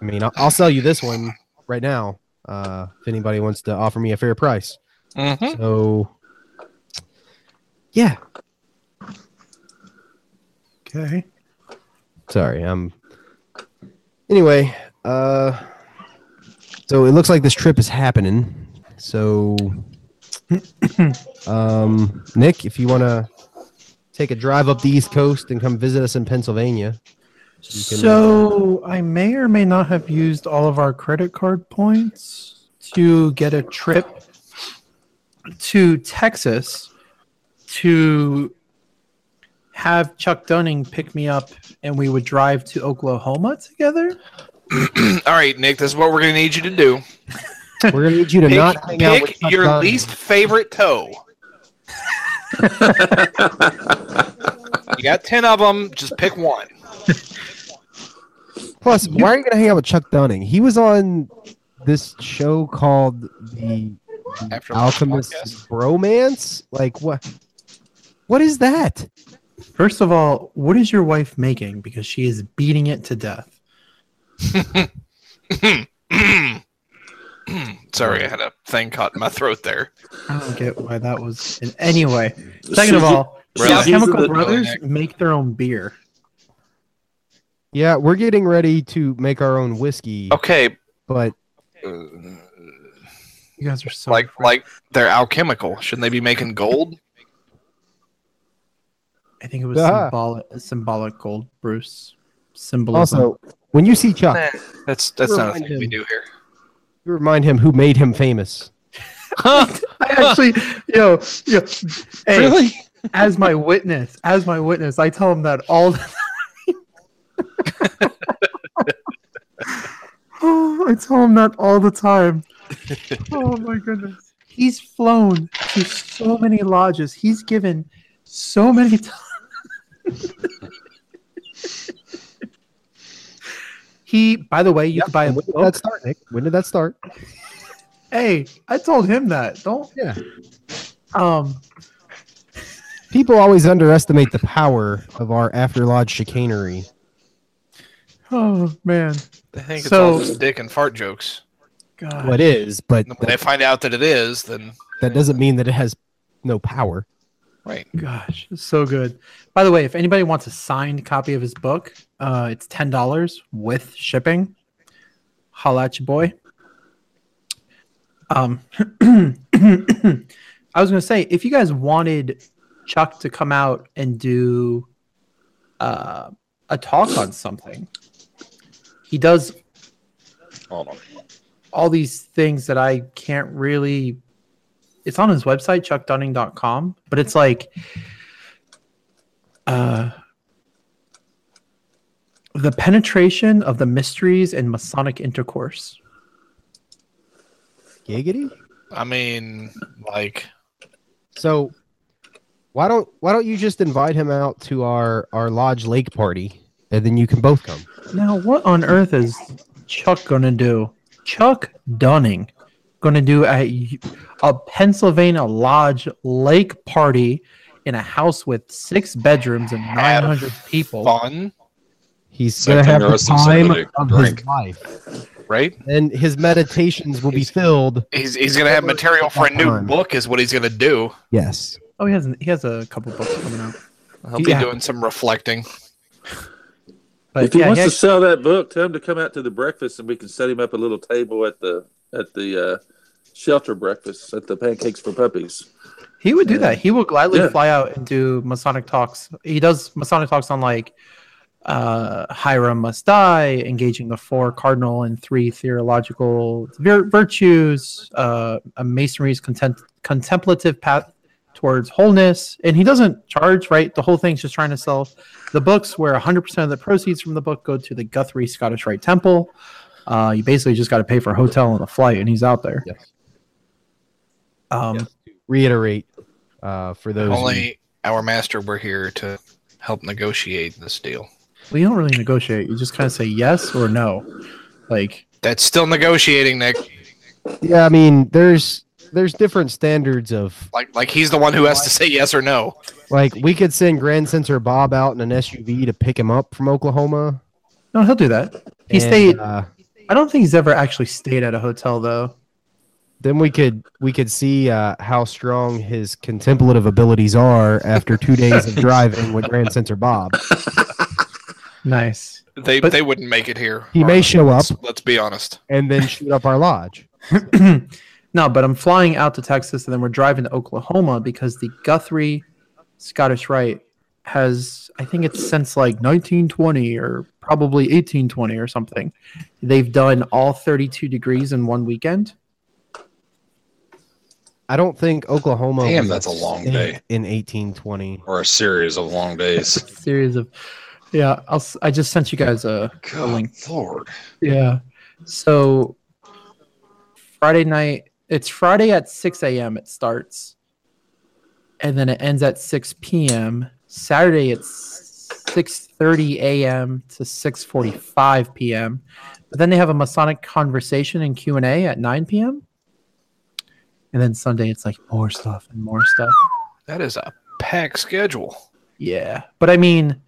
S2: I mean, I'll, I'll sell you this one right now uh, if anybody wants to offer me a fair price.
S5: Mm-hmm.
S2: So yeah,
S3: Okay.
S2: sorry. Um. Anyway, uh, so it looks like this trip is happening. So, um, Nick, if you want to take a drive up the East Coast and come visit us in Pennsylvania, You can-
S3: So I may or may not have used all of our credit card points to get a trip to Texas to have Chuck Dunning pick me up and we would drive to Oklahoma together.
S5: All right, Nick. This is what we're gonna need you to do.
S2: We're gonna need you to
S5: Pick,
S2: not hang out with
S5: pick
S2: Chuck
S5: your
S2: Dunn.
S5: least favorite toe. You got ten of them. Just pick one.
S2: Plus, why are you gonna hang out with Chuck Dunning? He was on this show called the
S5: After
S2: Alchemist
S5: podcast.
S2: Bromance. Like what? What is that?
S3: First of all, what is your wife making? Because she is beating it to death.
S5: Sorry, I had a thing caught in my throat there.
S3: I don't get why that was. In anyway, second of all,
S5: Really?
S3: Alchemical
S4: She's in the-
S3: Brothers make their own beer.
S2: Yeah, we're getting ready to make our own whiskey,
S5: Okay,
S2: but
S5: uh,
S3: You guys are so
S5: like like they're alchemical. Shouldn't they be making gold?
S3: I think it was
S2: Ah.
S3: symbolic, symbolic gold, Bruce. Symbolism.
S2: also when you see Chuck,
S5: Nah, that's that's not a
S2: Remind
S5: thing we do here.
S2: you remind him who made him famous.
S3: I actually, yo, yo, hey,
S6: Really?
S3: as my witness, as my witness, I tell him that all the time. Oh, I tell him that all the time. Oh my goodness. He's flown to so many lodges. He's given so many times. he, by the way, you can buy a
S2: When did that start, Nick? When did that start?
S3: Hey, I told him that. Don't.
S2: Yeah.
S3: Um.
S2: People always underestimate the power of our after lodge chicanery.
S3: Oh man.
S5: I think it's
S3: So-
S5: all just dick and fart jokes.
S3: God.
S2: What is, but
S5: And when they find out that it is, then
S2: that doesn't mean that it has no power.
S5: right.
S3: Gosh, it's so good. By the way, if anybody wants a signed copy of his book, uh, it's ten dollars with shipping. Holla at your boy. Um, I was gonna say, if you guys wanted Chuck to come out and do uh, a talk on something, he does
S6: Hold on.
S3: all these things that I can't really. It's on his website, chuckdunning.com, but it's like uh, the penetration of the mysteries and Masonic intercourse.
S2: Giggity.
S5: I mean, like,
S2: So why don't why don't you just invite him out to our our lodge lake party, and then you can both come.
S3: Now, what on earth is Chuck gonna do? Chuck Dunning gonna do a a Pennsylvania lodge lake party in a house with six bedrooms and nine hundred people.
S5: fun,
S2: He's
S6: Same
S2: gonna have
S6: the
S2: the
S6: rest of
S2: time of
S6: Drink.
S2: his life,
S5: right?
S2: and his meditations will be filled.
S5: He's he's gonna have material for a new
S2: Fun.
S5: book, is what he's gonna do.
S2: Yes.
S3: Oh, he has he has a couple books coming out.
S5: He'll be
S3: Yeah.
S5: doing some reflecting.
S3: But
S4: if he
S3: yeah,
S4: wants
S3: he
S4: to sell that book, tell him to come out to the breakfast, and we can set him up a little table at the at the uh, shelter breakfast at the Pancakes for Puppies.
S3: he would do that. He will gladly
S4: Yeah.
S3: fly out and do Masonic talks. He does Masonic talks on like uh Hiram must die, engaging the four cardinal and three theological vir- virtues, uh, a masonry's content- contemplative path towards wholeness. And he doesn't charge, right? The whole thing's just trying to sell the books, where 100% of the proceeds from the book go to the Guthrie Scottish Rite Temple. Uh, you basically just got to pay for a hotel and a flight, and he's out there.
S2: Yes.
S3: Um,
S2: Reiterate uh, for those. who-
S5: Only our master were here to help negotiate this deal.
S3: Well, you don't really negotiate. You just kind of say yes or no. Like,
S5: That's still negotiating, Nick.
S2: yeah, I mean, there's there's different standards of
S5: Like like he's the one who has to say yes or no.
S2: like we could send Grand Censor Bob out in an SUV to pick him up from Oklahoma.
S3: no, he'll do that. He
S2: and,
S3: stayed.
S2: Uh,
S3: I don't think he's ever actually stayed at a hotel though.
S2: then we could we could see uh, how strong his contemplative abilities are after two days of driving with Grand Censor Bob.
S3: Nice.
S5: They
S3: But-
S5: they wouldn't make it here.
S2: He may show up
S5: Let's, let's be honest.
S2: and then shoot up our lodge.
S3: no, but I'm flying out to Texas and then we're driving to Oklahoma because the Guthrie Scottish Rite has, I think it's since like 1920 or probably 1820 or something. They've done all 32 degrees in one weekend.
S2: I don't think Oklahoma.
S6: Damn,
S2: was
S6: that's a long
S2: state
S6: day.
S2: in 1820.
S6: Or a series of long days.
S3: Series of, yeah. I'll, s- I just sent you guys a, a link.
S6: God, Lord.
S3: Yeah. So Friday night. It's Friday at 6 a.m. It starts, and then it ends at 6 p.m. Saturday it's 6:30 a.m. to 6:45 p.m. But then they have a Masonic conversation and Q and A at 9 p.m. And then Sunday it's like more stuff and more stuff.
S5: That is a packed schedule.
S3: Yeah, but I mean,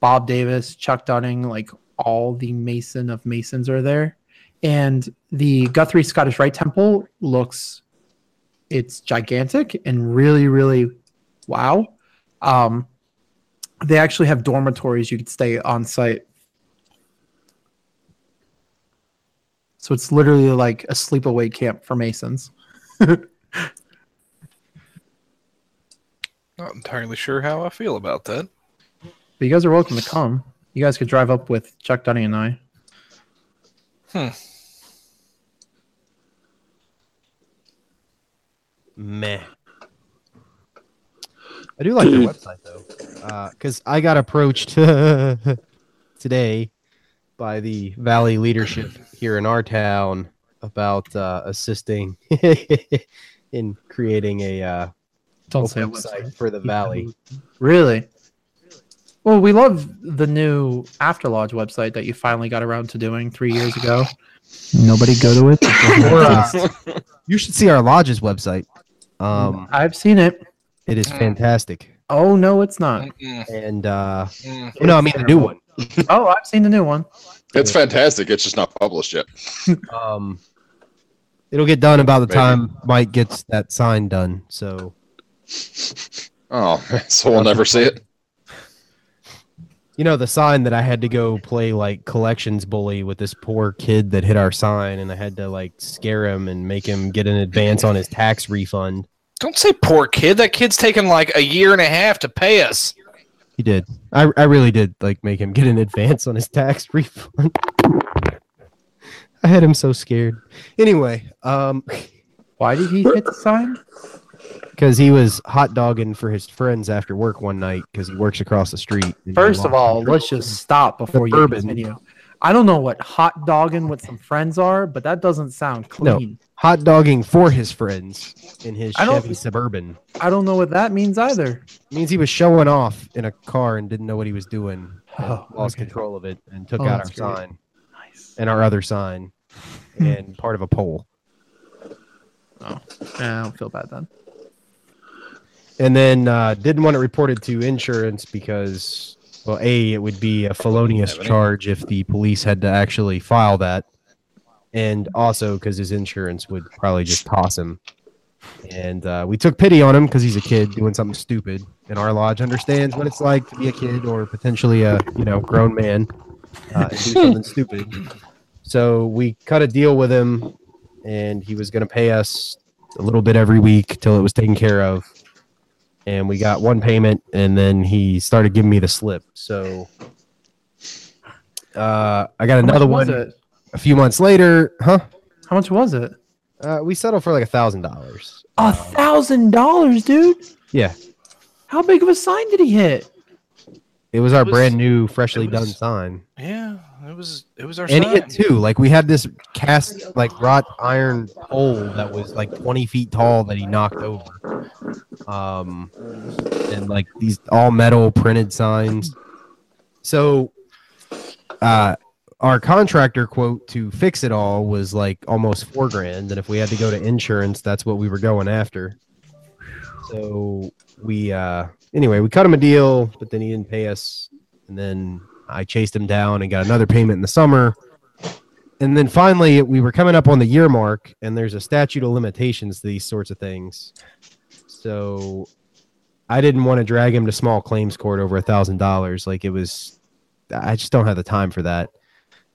S3: Bob Davis, Chuck Dunning, like all the Mason of Masons are there, and the Guthrie Scottish Rite Temple looks, it's gigantic and really, really, wow. Um, they actually have dormitories you could stay on site. So it's literally like a sleepaway camp for Masons.
S5: Not entirely sure how I feel about that.
S3: But you guys are welcome to come. You guys could drive up with Chuck Dunning and I.
S2: Meh. I do like their website though, because I got approached today by the Valley leadership here in our town about uh, assisting in creating a uh,
S3: Don't say
S2: website for the Valley.
S3: Really? Well, we love the new After Lodge website that you finally got around to doing three years ago. Nobody go to it.
S2: Or, uh, you should see our lodge's website. Um,
S3: I've seen it.
S2: it is fantastic,
S3: Oh no, it's not.
S5: Mm-mm,
S2: and uh,
S5: mm.
S2: no, I mean the new one.
S3: Oh, I've seen the new one.
S6: It's fantastic. It's just not published yet.
S2: Um, it'll get done about the
S6: Maybe.
S2: time Mike gets that sign done. So
S6: Oh, so we'll never see it.
S2: you know the sign that I had to go play like collections bully with this poor kid that hit our sign, and I had to like scare him and make him get an advance on his tax refund.
S5: Don't say poor kid. That kid's taken like a year and a half to pay us.
S2: He did. I I really did like make him get an advance on his tax refund. I had him so scared. Anyway, um,
S3: Why did he hit the sign?
S2: because he was hot dogging for his friends after work one night because he works across the street.
S3: First of all, let's just stop before you
S2: bourbon.
S3: continue. I don't know what hot dogging with some friends are, but that doesn't sound
S2: No.
S3: clean.
S2: Hot dogging for his friends in his
S3: I
S2: Chevy Suburban.
S3: I don't know what that means either.
S2: means he was showing off in a car and didn't know what he was doing.
S3: Oh,
S2: lost
S3: okay.
S2: control of it and took
S3: Oh,
S2: out our
S3: great.
S2: sign
S3: Nice.
S2: and our other sign and part of a pole.
S3: Oh, Yeah, I don't feel bad then.
S2: And then uh, didn't want it reported to insurance because, well, a it would be a felonious charge if the police had to actually file that, and also because his insurance would probably just toss him. And uh, we took pity on him because he's a kid doing something stupid, and our lodge understands what it's like to be a kid or potentially a you know grown man uh, and do something stupid. So we cut a deal with him, and he was going to pay us a little bit every week till it was taken care of and we got one payment and then he started giving me the slip so uh, i got another
S3: How much was
S2: one
S3: it?
S2: A few months later huh?
S3: How much was it?
S2: uh, we settled for like a thousand dollars.
S3: A thousand dollars, dude.
S2: yeah.
S3: How big of a sign did he hit?
S2: it was our
S5: It was-
S2: brand new freshly
S5: it
S2: done sign.
S5: Yeah, it was it was our
S2: and he hit two. Like we had this cast like wrought iron pole that was like 20 feet tall that he knocked over. Um and like these all metal printed signs. So uh our contractor quote to fix it all was like almost four grand and if we had to go to insurance that's what we were going after. So we uh anyway we cut him a deal but then he didn't pay us and then i chased him down and got another payment in the summer. And then finally we were coming up on the year mark and there's a statute of limitations to these sorts of things. So i didn't want to drag him to small claims court over a thousand dollars. Like it was i just don't have the time for that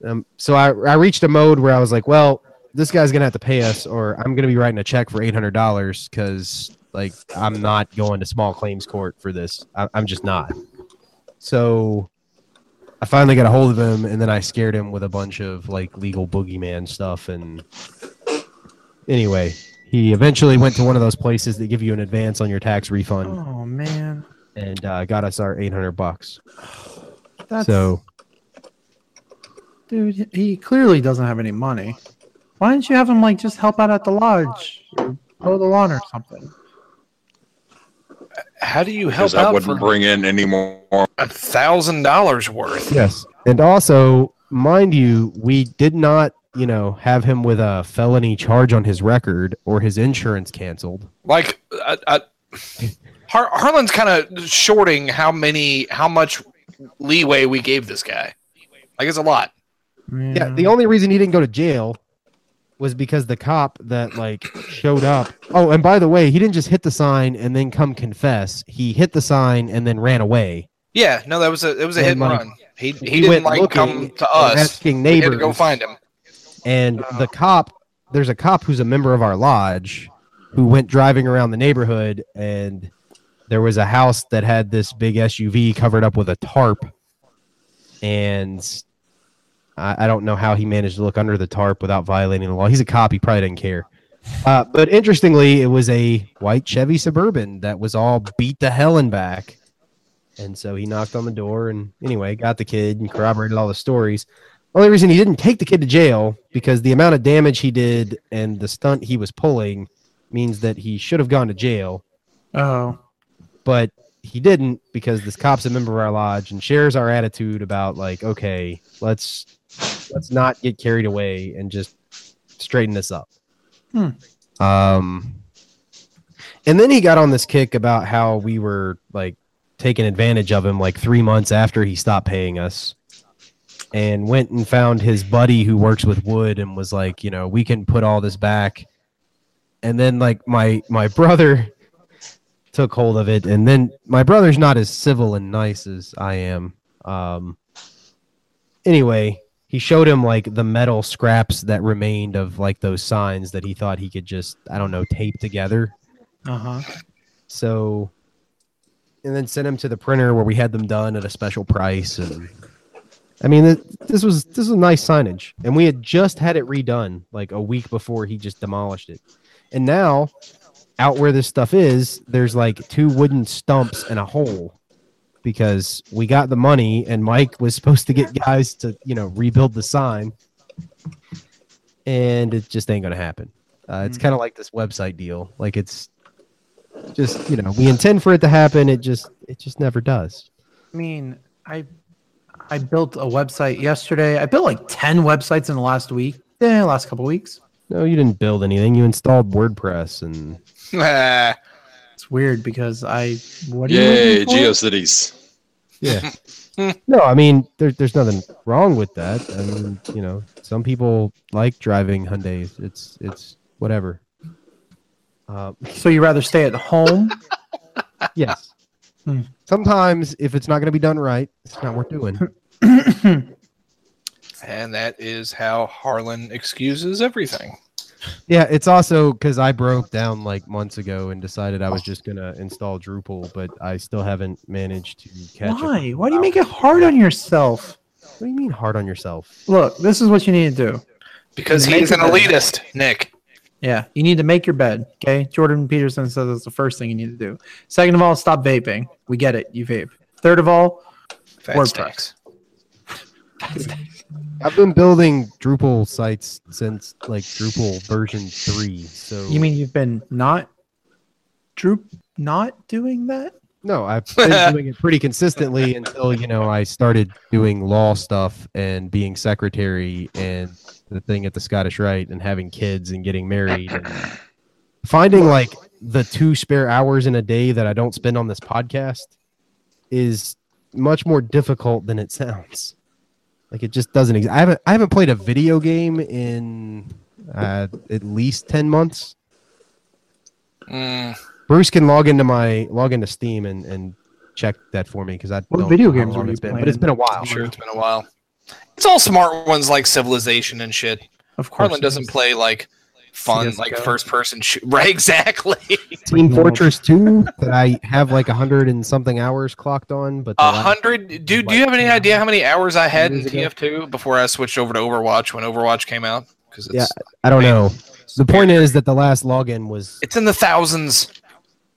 S2: um, so I, I reached a mode where i was like well this guy's gonna have to pay us or i'm gonna be writing a check for $800 because like i'm not going to small claims court for this I, i'm just not so I finally got a hold of him, and then I scared him with a bunch of like legal boogeyman stuff. And anyway, he eventually went to one of those places that give you an advance on your tax refund,
S3: Oh man,
S2: and uh, got us our eight hundred bucks.
S3: that's
S2: So
S3: dude. He clearly doesn't have any money. Why didn't you have him like just help out at the lodge or mow the lawn or something?
S5: How do you help
S6: Because I wouldn't
S5: for
S6: bring in any more.
S5: a thousand dollars worth?
S2: Yes. And also, mind you, we did not, you know, have him with a felony charge on his record or his insurance canceled.
S5: Like, I, I, Har- Harlan's kind of shorting how many, how much leeway we gave this guy. Like, it's a lot.
S2: Yeah, the only reason he didn't go to jail was because the cop that like showed up. Oh, and by the way, he didn't just hit the sign and then come confess. He hit the sign and then ran away.
S5: Yeah, no, that was a, it was a
S2: And,
S5: hit and
S2: like,
S5: run. He, he,
S2: he
S5: didn't
S2: went
S5: like
S2: looking
S5: come to us.
S2: asking
S5: We had to go find him.
S2: And uh, the cop, there's a cop who's a member of our lodge who went driving around the neighborhood and there was a house that had this big SUV covered up with a tarp. And I, I don't know how he managed to look under the tarp without violating the law. He's a cop. He probably didn't care. Uh, but interestingly, it was a white Chevy Suburban that was all beat to hell and back. And so he knocked on the door and anyway, got the kid and corroborated all the stories. Only reason he didn't take the kid to jail because the amount of damage he did and the stunt he was pulling means that he should have gone to jail,
S3: Oh,
S2: but he didn't because this cop's a member of our lodge and shares our attitude about like, okay, let's let's not get carried away and just straighten this up.
S3: Hmm.
S2: Um, and then he got on this kick about how we were like taking advantage of him like three months after he stopped paying us and went and found his buddy who works with wood and was like you know we can put all this back and then like my my brother took hold of it and then my brother's not as civil and nice as i am um anyway he showed him like the metal scraps that remained of like those signs that he thought he could just i don't know tape together
S3: uh huh.
S2: so, and then sent him to the printer where we had them done at a special price. And I mean, th- this was this was nice signage, and we had just had it redone like a week before he just demolished it. And now, out where this stuff is, there's like two wooden stumps and a hole because we got the money, and Mike was supposed to get guys to you know rebuild the sign, and it just ain't gonna happen. Uh, it's kind of like this website deal. Like it's just you know we intend for it to happen it just it just never does
S3: I mean, I I built a website yesterday. I built like ten websites in the last week. Yeah, last couple weeks.
S2: no you didn't build anything you installed wordpress and
S3: It's weird because I what are you
S6: Yay,
S3: for?
S6: GeoCities.
S2: Yeah no i mean there, there's nothing wrong with that i mean you know some people like driving hyundais it's it's whatever uh,
S3: So you rather stay at home?
S2: yes
S3: Hmm.
S2: sometimes if it's not going to be done right it's not worth doing
S5: and that is how Harlan excuses everything.
S2: Yeah, it's also because I broke down like months ago and decided I was just gonna install Drupal, but I still haven't managed to catch up.
S3: Why? Why do you make it hard on yourself?
S2: What do you mean hard on yourself?
S3: Look, this is what you need to do.
S5: Because
S3: Make
S5: he's an
S3: it better.
S5: elitist, Nick.
S3: Yeah, you need to make your bed. Okay, Jordan Peterson says that's the first thing you need to do. Second of all, stop vaping. We get it. You vape. Third of all,
S5: Fat
S3: WordPress.
S5: stinks.
S2: I've been building Drupal sites since like Drupal version three. So
S3: you mean you've been not, Droop, not doing that?
S2: no? I've been doing it pretty consistently until you know I started doing law stuff and being secretary and the thing at the Scottish Rite and having kids and getting married and finding like the two spare hours in a day that I don't spend on this podcast is much more difficult than it sounds. Like it just doesn't exist. I haven't I haven't played a video game in uh, at least ten months.
S5: Mm,
S2: Bruce can log into my log into Steam and, and check that for me because I
S3: What
S2: don't
S3: video
S2: know how
S3: games
S2: long
S3: you
S2: it's been, but it's been a while.
S5: I'm sure it's been a while. It's all smart ones like Civilization and shit.
S3: Of course.
S5: Harlan doesn't play like fun,
S3: CS:GO.
S5: like first person shoot. Right, exactly.
S2: Team Fortress 2 that I have like a hundred and something hours clocked on, but the
S5: A
S2: last-
S5: hundred. Do Do you have any idea how many hours I had in TF2 before I switched over to Overwatch when Overwatch came out? Because
S2: Yeah, I don't know. The point is that the last login was
S5: it's in the thousands.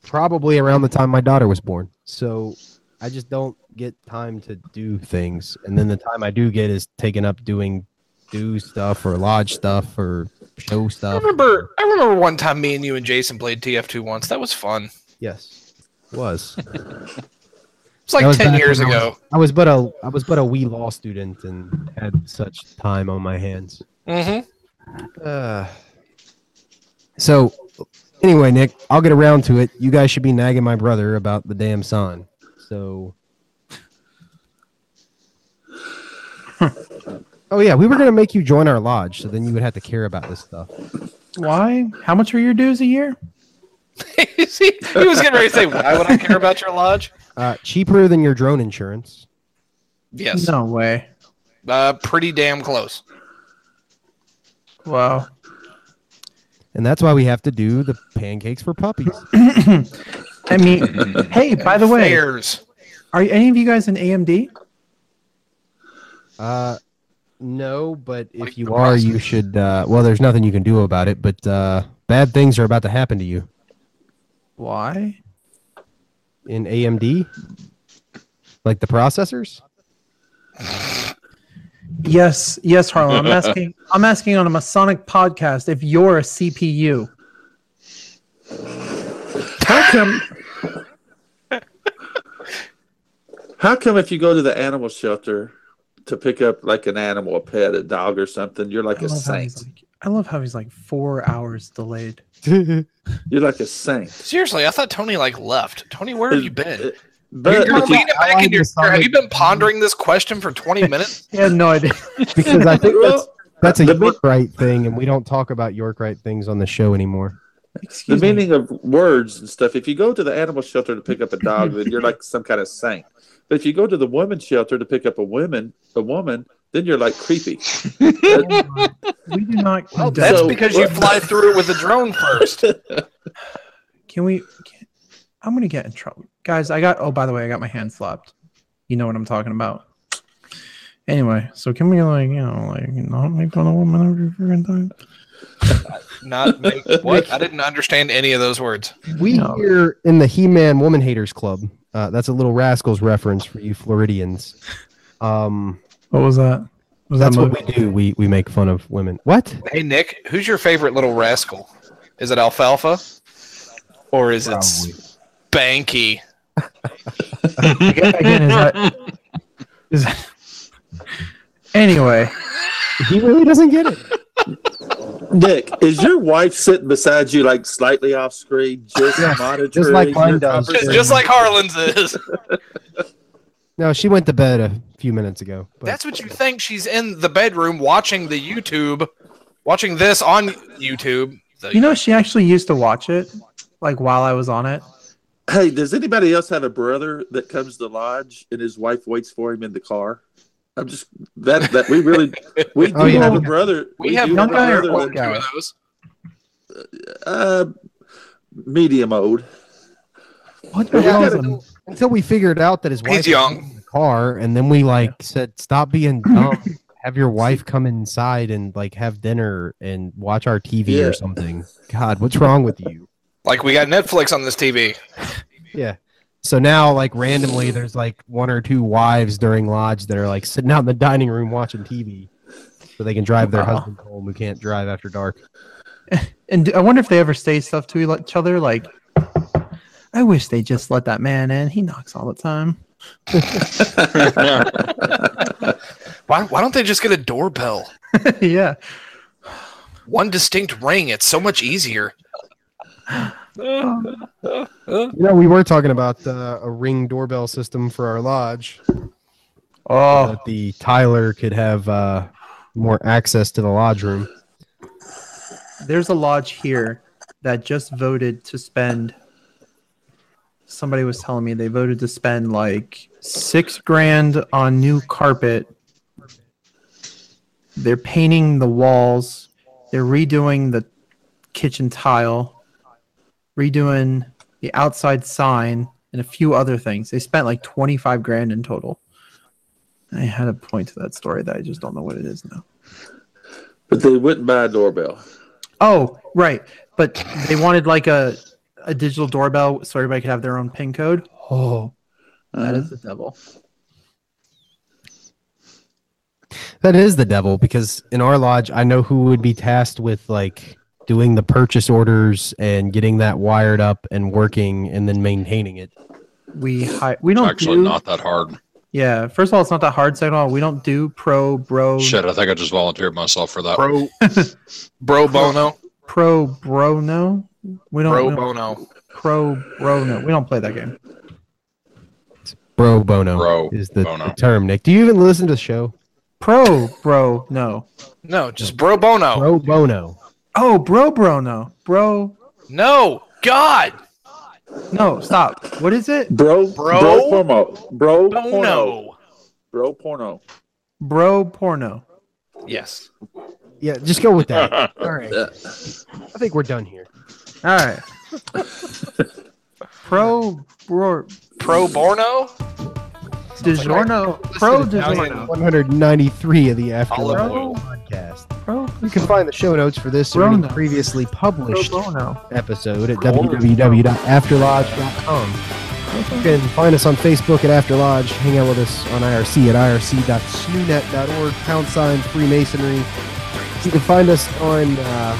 S2: probably around the time my daughter was born. So I just don't get time to do things. And then the time I do get is taken up doing do stuff or lodge stuff or show
S5: I remember. I remember one time me and you and Jason played TF2 once. That was fun.
S2: Yes, it was.
S5: It's like
S2: was
S5: ten years
S2: when I was-
S5: ago.
S2: I was but a I was but a wee law student and had such time on my hands.
S5: hmm
S2: Uh, so anyway, Nick, I'll get around to it. You guys should be nagging my brother about the damn sign. So. oh yeah, we were gonna make you join our lodge, so then you would have to care about this stuff.
S3: Why? How much are your dues a year?
S5: See, he was getting ready to say, "Why would I care about your lodge?"
S2: Uh, cheaper than your drone insurance.
S5: Yes,
S3: No way.
S5: uh, pretty damn close.
S3: Wow.
S2: And that's why we have to do the pancakes for puppies.
S3: I mean, hey, by the way,
S5: Fairs.
S3: are any of you guys in AMD?
S2: Uh, no, but if
S5: Like
S2: you are, you should. Uh, well, there's nothing you can do about it, but uh, bad things are about to happen to you
S3: Why?
S2: in AMD, like the processors.
S3: Yes, yes, Harlan. I'm asking. I'm asking on a Masonic podcast if you're a CPU.
S4: How come? How come if you go to the animal shelter to pick up like an animal, a pet, a dog, or something, you're like
S3: I
S4: a
S3: love, how he's
S4: saint?
S3: like, I love how he's like four hours delayed.
S4: You're like a saint.
S5: Seriously, I thought Tony like left. Tony, where have you been?
S4: But,
S5: You're
S4: you-
S5: leaning back in your chair. Have you been pondering this question for 20 minutes?
S3: He had no idea.
S2: because I think that's that's a
S4: The-
S2: York Rite thing, and we don't talk about York Rite things on the show anymore.
S4: the
S3: Excuse me.
S4: meaning of words and stuff. If you go to the animal shelter to pick up a dog, then you're like some kind of saint. But if you go to the women's shelter to pick up a woman, a woman, then you're like creepy.
S3: We do not.
S5: Oh,
S3: well,
S5: that's
S4: So-
S5: because you fly through it with a drone first.
S3: Can we? Can, I'm gonna get in trouble, guys. I got. Oh, by the way, I got my hand slapped. You know what I'm talking about. Anyway, so can we like you know like not make fun of women every freaking time?
S5: Not make what? I didn't understand any of those words.
S2: We
S3: No.
S2: here in the He-Man Woman Haters Club. Uh, that's a little Rascals reference for you Floridians. Um,
S3: What was that? Was
S2: that's
S3: that
S2: what we do. We we make fun of women. What?
S5: Hey, Nick, who's your favorite little rascal? Is it Alfalfa? Or is it Spanky?
S3: Again, again, is that? Is that, anyway,
S2: He really doesn't get it.
S4: Nick, is your wife sitting beside you like slightly off screen, just
S2: Yeah,
S4: monitoring
S2: just like mine does.
S4: conversation?
S5: Just like Harlan's is.
S2: No, she went to bed a few minutes ago. But
S5: That's what you think. She's in the bedroom watching the YouTube, watching this on YouTube. The-
S3: you know she actually used to watch it, like while I was on it.
S4: Hey, does anybody else have a brother that comes to lodge and his wife waits for him in the car? I'm just that that we really we do
S2: Oh, yeah.
S4: have a brother.
S5: we have
S4: do
S5: young
S4: a
S5: guy or
S4: brother
S5: old guy of those.
S4: Uh, medium old.
S3: What the hell is
S4: gotta-
S3: a,
S2: until we figured out that his wife
S5: He's
S2: was
S5: young.
S2: in the car, and then we like said, "Stop being dumb. have your wife come inside and like have dinner and watch our TV
S4: Yeah.
S2: or something." God, what's wrong with you?
S5: Like we got Netflix on this TV.
S2: Yeah. So now, like randomly, there's like one or two wives during lodge that are like sitting out in the dining room watching TV, so they can drive their
S3: Wow.
S2: husband home who can't drive after dark.
S3: and I wonder if they ever say stuff to each other like, "I wish they just let that man in. He knocks all the time."
S5: Why, why don't they just get a doorbell?
S3: yeah.
S5: One distinct ring. It's so much easier.
S2: You know, we were talking about uh, a ring doorbell system for our lodge.
S3: Oh,
S2: that the Tyler could have uh, more access to the lodge room.
S3: there's a lodge here that just voted to spend. Somebody was telling me they voted to spend like six grand on new carpet. They're painting the walls. They're redoing the kitchen tile, redoing the outside sign, and a few other things. They spent like 25 grand in total. I had a point to that story that I just don't know what it is now.
S4: But they wouldn't buy a doorbell.
S3: Oh, right. But they wanted like a a digital doorbell so everybody could have their own pin code. Oh, that
S4: Uh,
S3: is the devil.
S2: That is the devil because in our lodge, I know who would be tasked with like doing the purchase orders and getting that wired up and working and then maintaining it.
S3: We hi- we don't
S6: Actually,
S3: do,
S6: not that hard.
S3: Yeah, first of all, it's not that hard. Second of all, we don't do pro bro
S6: Shit, I think I just volunteered myself for that.
S5: Bro, bro bono,
S3: pro bro no. We don't,
S5: bro
S3: we don't-
S5: bono.
S3: pro bro no. We don't play that game.
S2: Bro bono
S6: Bro
S2: is the,
S6: bono.
S2: the term, Nick. Do you even listen to the show?
S3: Pro bro no.
S5: No, just bro bono.
S2: Bro bono.
S3: Oh, bro bro no. Bro
S5: No, God,
S3: no, stop. What is it?
S4: Bro,
S5: Bro?
S4: bro, porno, bro, porno,
S5: bono.
S4: bro, porno.
S3: Bro porno.
S5: Yes.
S2: Yeah, just go with that. All right. I think we're done here.
S3: All right. pro bro
S5: Pro Borno.
S3: DiGiorno. Pro
S2: Listen
S3: DiGiorno.
S2: 193 of the After
S5: Olive oil.
S2: podcast.
S3: Pro
S2: You can find the show notes for this or any previously published episode at www.afterlodge.com. You can find us on Facebook at After Lodge. Hang out with us on IRC at irc.snoonet.org, pound sign Freemasonry. You can find us on uh,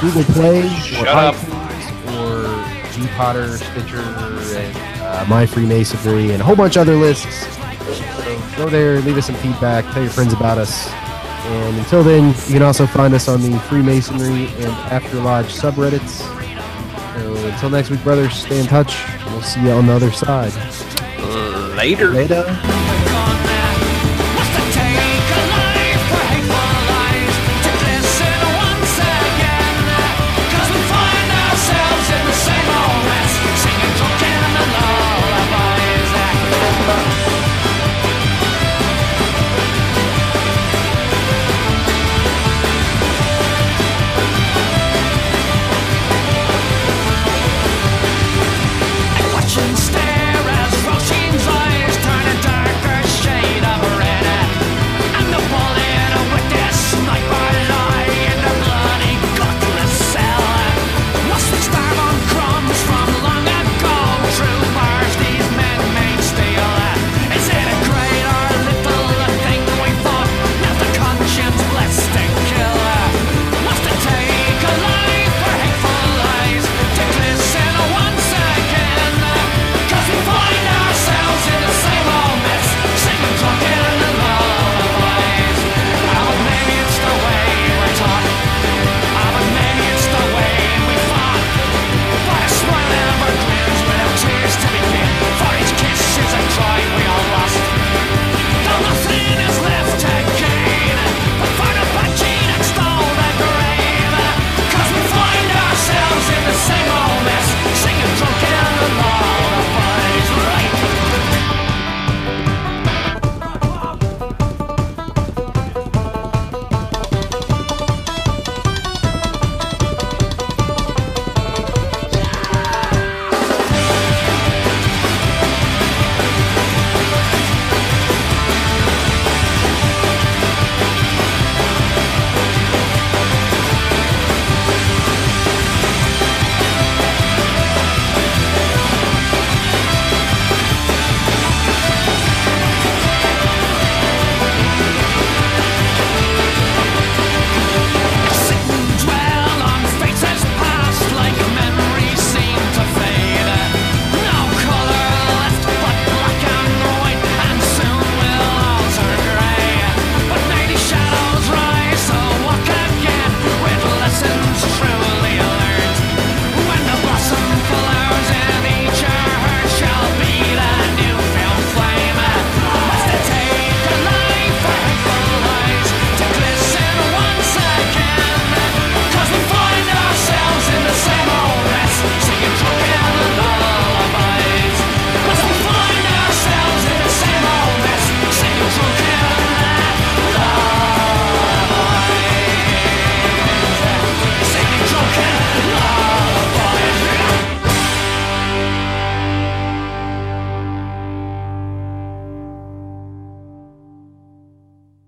S2: Google Play or
S5: Shut up.
S2: iTunes or G Potter, Stitcher, and uh, My Freemasonry, and a whole bunch of other lists. So go there, leave us some feedback, tell your friends about us. And until then, you can also find us on the Freemasonry and After Lodge subreddits. So until next week, brothers, stay in touch. We'll see you on the other side.
S5: Later.
S2: Later.